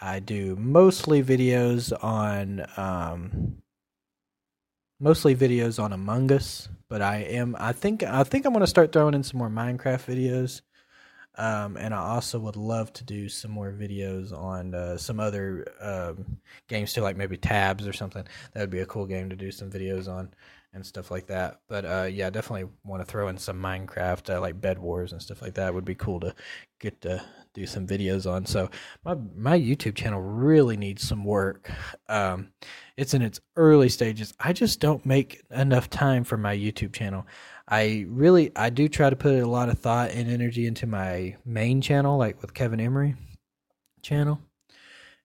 I do mostly videos on um, mostly videos on Among Us, but I am. I think. I think I'm going to start throwing in some more Minecraft videos. Um, and I also would love to do some more videos on uh, some other um, games too, like maybe Tabs or something. That would be a cool game to do some videos on and stuff like that. But uh, yeah, definitely want to throw in some Minecraft, uh, like Bed Wars and stuff like that. Would be cool to get to do some videos on. So my my YouTube channel really needs some work. Um, it's in its early stages. I just don't make enough time for my YouTube channel. I really I do try to put a lot of thought and energy into my main channel, like with Kevin Emery channel.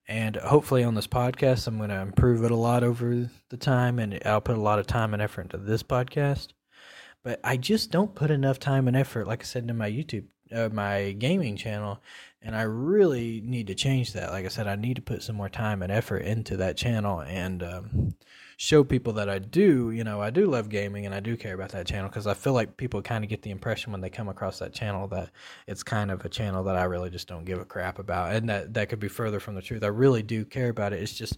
And hopefully on this podcast I'm gonna improve it a lot over the time and I'll put a lot of time and effort into this podcast. But I just don't put enough time and effort, like I said, into my YouTube uh, my gaming channel and I really need to change that. Like I said, I need to put some more time and effort into that channel and um, show people that I do, you know, I do love gaming and I do care about that channel because I feel like people kind of get the impression when they come across that channel that it's kind of a channel that I really just don't give a crap about, and that that could be further from the truth. I really do care about it. It's just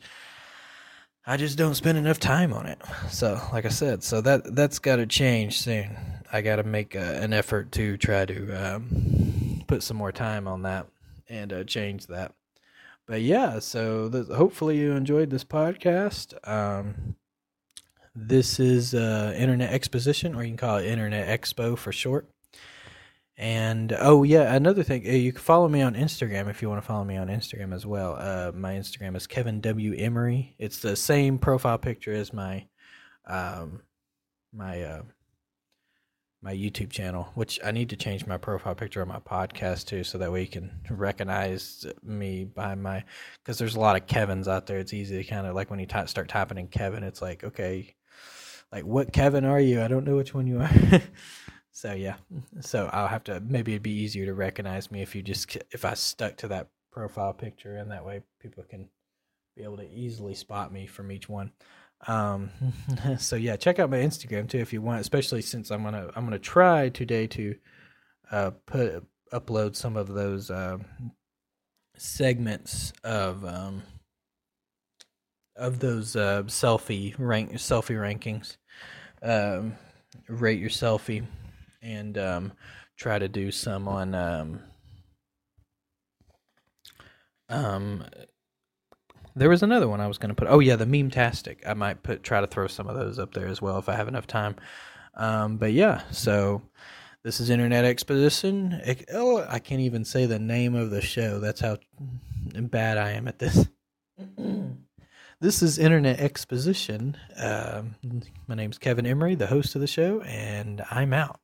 I just don't spend enough time on it. So, like I said, so that that's got to change soon. I got to make uh, an effort to try to um, put some more time on that and uh, change that but yeah, so th- hopefully you enjoyed this podcast. Um, this is uh, Internet Exposition, or you can call it Internet Expo for short. And oh yeah, another thing, you can follow me on Instagram if you want to follow me on Instagram as well. Uh, my Instagram is Kevin W Emery. It's the same profile picture as my um, my uh, my YouTube channel, which I need to change my profile picture on my podcast too, so that way you can recognize me by my. Because there's a lot of Kevins out there. It's easy to kind of like when you ty- start typing in Kevin, it's like okay, like what Kevin are you? I don't know which one you are. [LAUGHS] so yeah, so I'll have to maybe it'd be easier to recognize me if you just if I stuck to that profile picture, and that way people can be able to easily spot me from each one. Um, [LAUGHS] so yeah, check out my Instagram too if you want, especially since I'm gonna I'm gonna try today to uh, put upload some of those um, segments of um, of those uh, selfie rank selfie rankings. Um, rate your selfie and um, try to do some on um, um there was another one I was going to put. Oh yeah, the meme tastic. I might put try to throw some of those up there as well if I have enough time. Um, but yeah, so this is Internet Exposition. Oh, I can't even say the name of the show. That's how bad I am at this. [CLEARS THROAT] this is Internet Exposition. Um, my name's Kevin Emery, the host of the show, and I'm out.